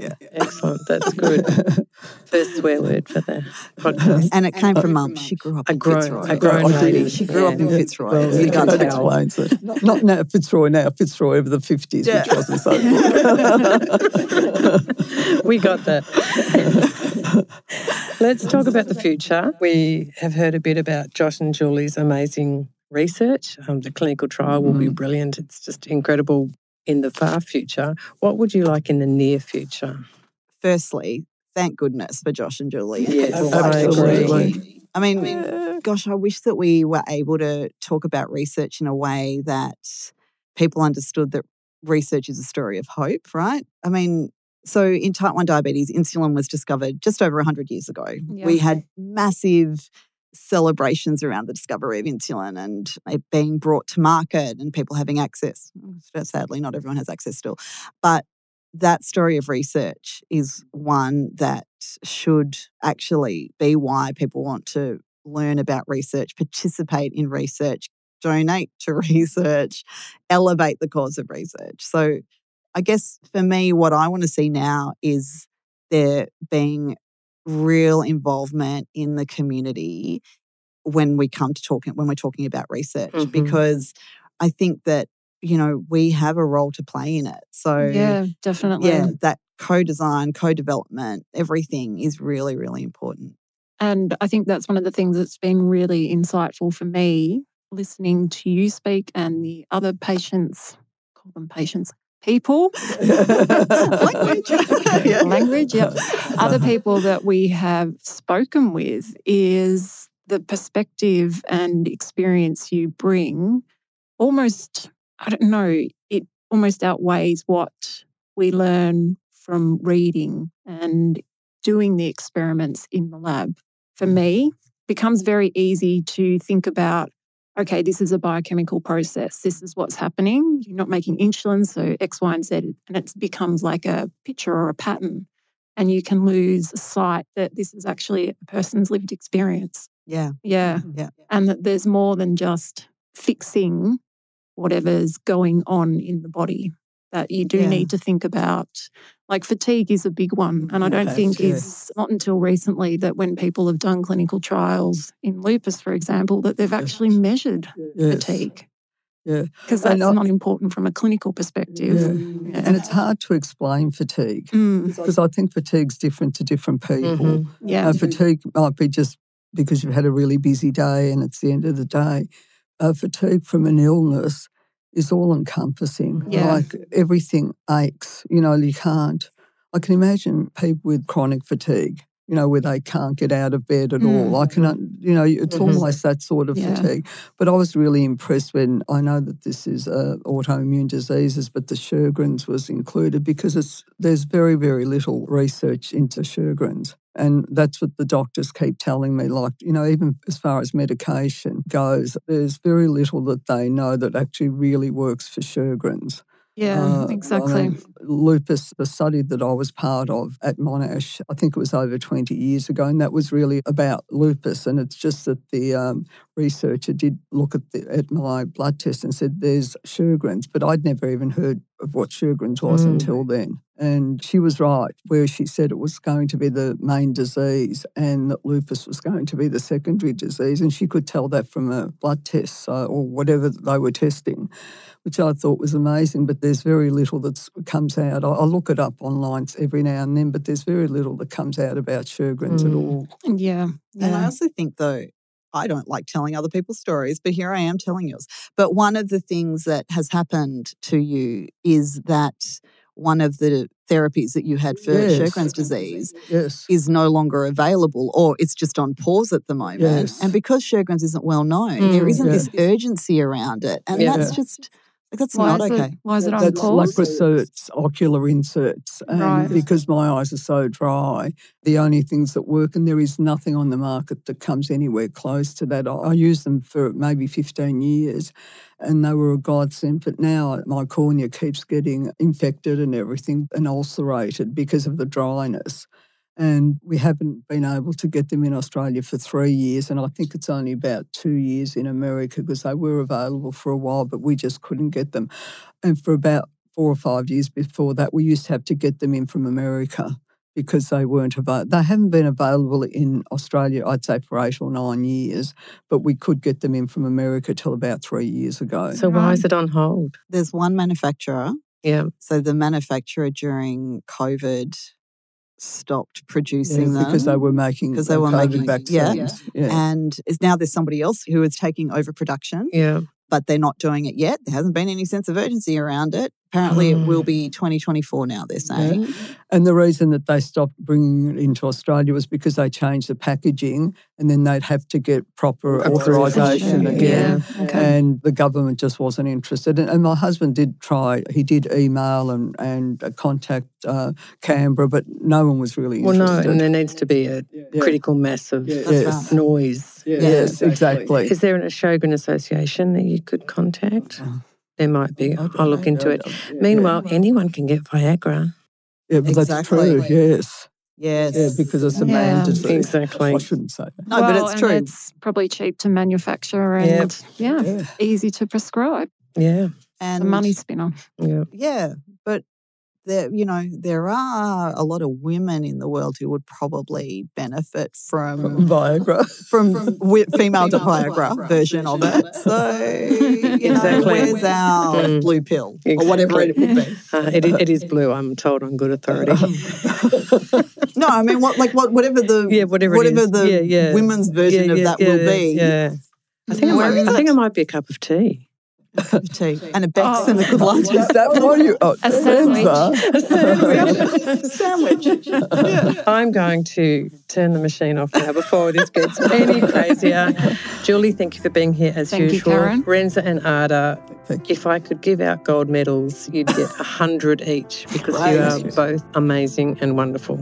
Yeah. Excellent. That's good. First swear word for the podcast. And it came from mum. She grew up A in grown, Fitzroy. a grown I did. lady. She grew up in Fitzroy. Well, You you can't can that tell. explains it. Not now Fitzroy now, Fitzroy over the 50s, Yeah. which wasn't so good. we got that. Let's talk about the future. We have heard a bit about Josh and Julie's amazing research. Um, the clinical trial will be brilliant. It's just incredible in the far future. What would you like in the near future? Firstly, thank goodness for Josh and Julie. Yes, I agree. I mean, gosh, I wish that we were able to talk about research in a way that people understood that research is a story of hope, right? I mean, so in type 1 diabetes, insulin was discovered just over 100 years ago. Yeah. We had massive celebrations around the discovery of insulin and it being brought to market and people having access. Sadly, not everyone has access still. But that story of research is one that should actually be why people want to learn about research, participate in research, donate to research, elevate the cause of research. So, I guess for me, what I want to see now is there being real involvement in the community when we come to talking when we're talking about research Mhm. because I think that you know we have a role to play in it. So yeah, definitely. yeah, that co-design, co-development, everything is really, really important. And I think that's one of the things that's been really insightful for me listening to you speak and the other patients, call them patients, people, Language. Yeah. language, yep. Other uh-huh. people that we have spoken with is the perspective and experience you bring almost, I don't know, it almost outweighs what we learn from reading and doing the experiments in the lab. For me, becomes very easy to think about okay, this is a biochemical process. This is what's happening. You're not making insulin, so X, Y, and Z. And it becomes like a picture or a pattern. And you can lose sight that this is actually a person's lived experience. Yeah. Yeah. Mm-hmm. Yeah. And that there's more than just fixing whatever's going on in the body. That you do Yeah. need to think about. Like fatigue is a big one. And I don't Yes, think yeah. it's not until recently that when people have done clinical trials in lupus, for example, that they've actually measured Yes. fatigue. Yeah. Because that's And I- not important from a clinical perspective. Yeah. And it's hard to explain fatigue Mm, because I think fatigue's different to different people. Mhm. yeah. Uh, fatigue might be just because you've had a really busy day and it's the end of the day. Uh, fatigue from an illness is all encompassing. Yeah. Like everything aches. You know, you can't. I can imagine people with chronic fatigue. You know, where they can't get out of bed at all. I can, you know, it's Mhm. almost that sort of Yeah. fatigue. But I was really impressed when I know that this is uh, autoimmune diseases, but the Sjogren's was included because it's there's very very little research into Sjogren's, and that's what the doctors keep telling me. Like you know, even as far as medication goes, there's very little that they know that actually really works for Sjogren's. yeah, Uh, I exactly. mean, lupus, the study that I was part of at Monash, I think it was over 20 years ago, and that was really about lupus. And it's just that the um, researcher did look at, the, at my blood test and said there's Sjogren's, but I'd never even heard of what Sjogren's was Mm. until then. And she was right, where she said it was going to be the main disease and that lupus was going to be the secondary disease. And she could tell that from a blood test so, or whatever they were testing which I thought was amazing. But there's very little that comes out. I, I look it up online every now and then, but there's very little that comes out about Sjogren's at Mm. all. Yeah. And I also think, though, I don't like telling other people's stories, but here I am telling yours. But one of the things that has happened to you is that one of the therapies that you had for Yes. Sjogren's disease Yes. is no longer available or it's just on pause at the moment. Yes. And because Sjogren's isn't well known, there Mm. isn't Yeah. this urgency around it. And Yeah. that's just, that's Why not okay. it? Why is it on That's pause? like inserts, ocular inserts. And Right. because my eyes are so dry, the only things that work, and there is nothing on the market that comes anywhere close to that. I, I used them for maybe 15 years and they were a godsend. But now my cornea keeps getting infected and everything and ulcerated because of the dryness. And we haven't been able to get them in Australia for three years. And I think it's only about two years in America because they were available for a while, but we just couldn't get them. And for about four or five years before that, we used to have to get them in from America because they weren't available. They haven't been available in Australia, I'd say, for eight or nine years, but we could get them in from America till about three years ago. So why is it on hold? There's one manufacturer. Yeah. So the manufacturer during COVID stopped producing Yeah, them. because they were making Because they were COVID making- yeah. vaccines. Yeah. and is now there's somebody else who is taking over production, Yeah. but they're not doing it yet. There hasn't been any sense of urgency around it. Apparently, it will Mm. be 2024 now. They're saying. And the reason that they stopped bringing it into Australia was because they changed the packaging and then they'd have to get proper Approved. authorisation again. Yeah. Okay. And the government just wasn't interested. And, and my husband did try, he did email and, and uh, contact uh, Canberra, but no one was really Well, no, interested. and there needs to be a Yeah. critical mass of Yes. That's right. noise. Yes, exactly. Is there an Sjogren association that you could contact? There might be. I'll I'll look into it. Meanwhile, anyone can get Viagra. yeah, but that's true, yes. Yes. Yeah, because it's a Yeah. man disease. Exactly. I shouldn't say that. no, but Well, it's and true. It's probably cheap to manufacture and yeah, Yeah. easy to prescribe. Yeah. It's and a money spinner. Yeah. Yeah, but there, you know, there are a lot of women in the world who would probably benefit from Viagra. from, wi- female to Viagra version of it. So, you know, Exactly. where's our Mm. blue pill or whatever it would be? Uh, it, it is blue, I'm told on good authority. No, I mean, what like what whatever the yeah, whatever, whatever the yeah, yeah. women's version Yeah, of that yeah, will be. Yeah. I think, it Where might, I think it? it might be a cup of tea. Cup of tea and a Bex Oh. and a good lunch. Is that what you? Oh, A sandwich. A sandwich. I'm going to turn the machine off now before this gets any crazier. Julie, thank you for being here as Thank you, usual. Karen. Renza and Ada, if I could give out gold medals, you'd get a hundred each because you are both amazing and wonderful.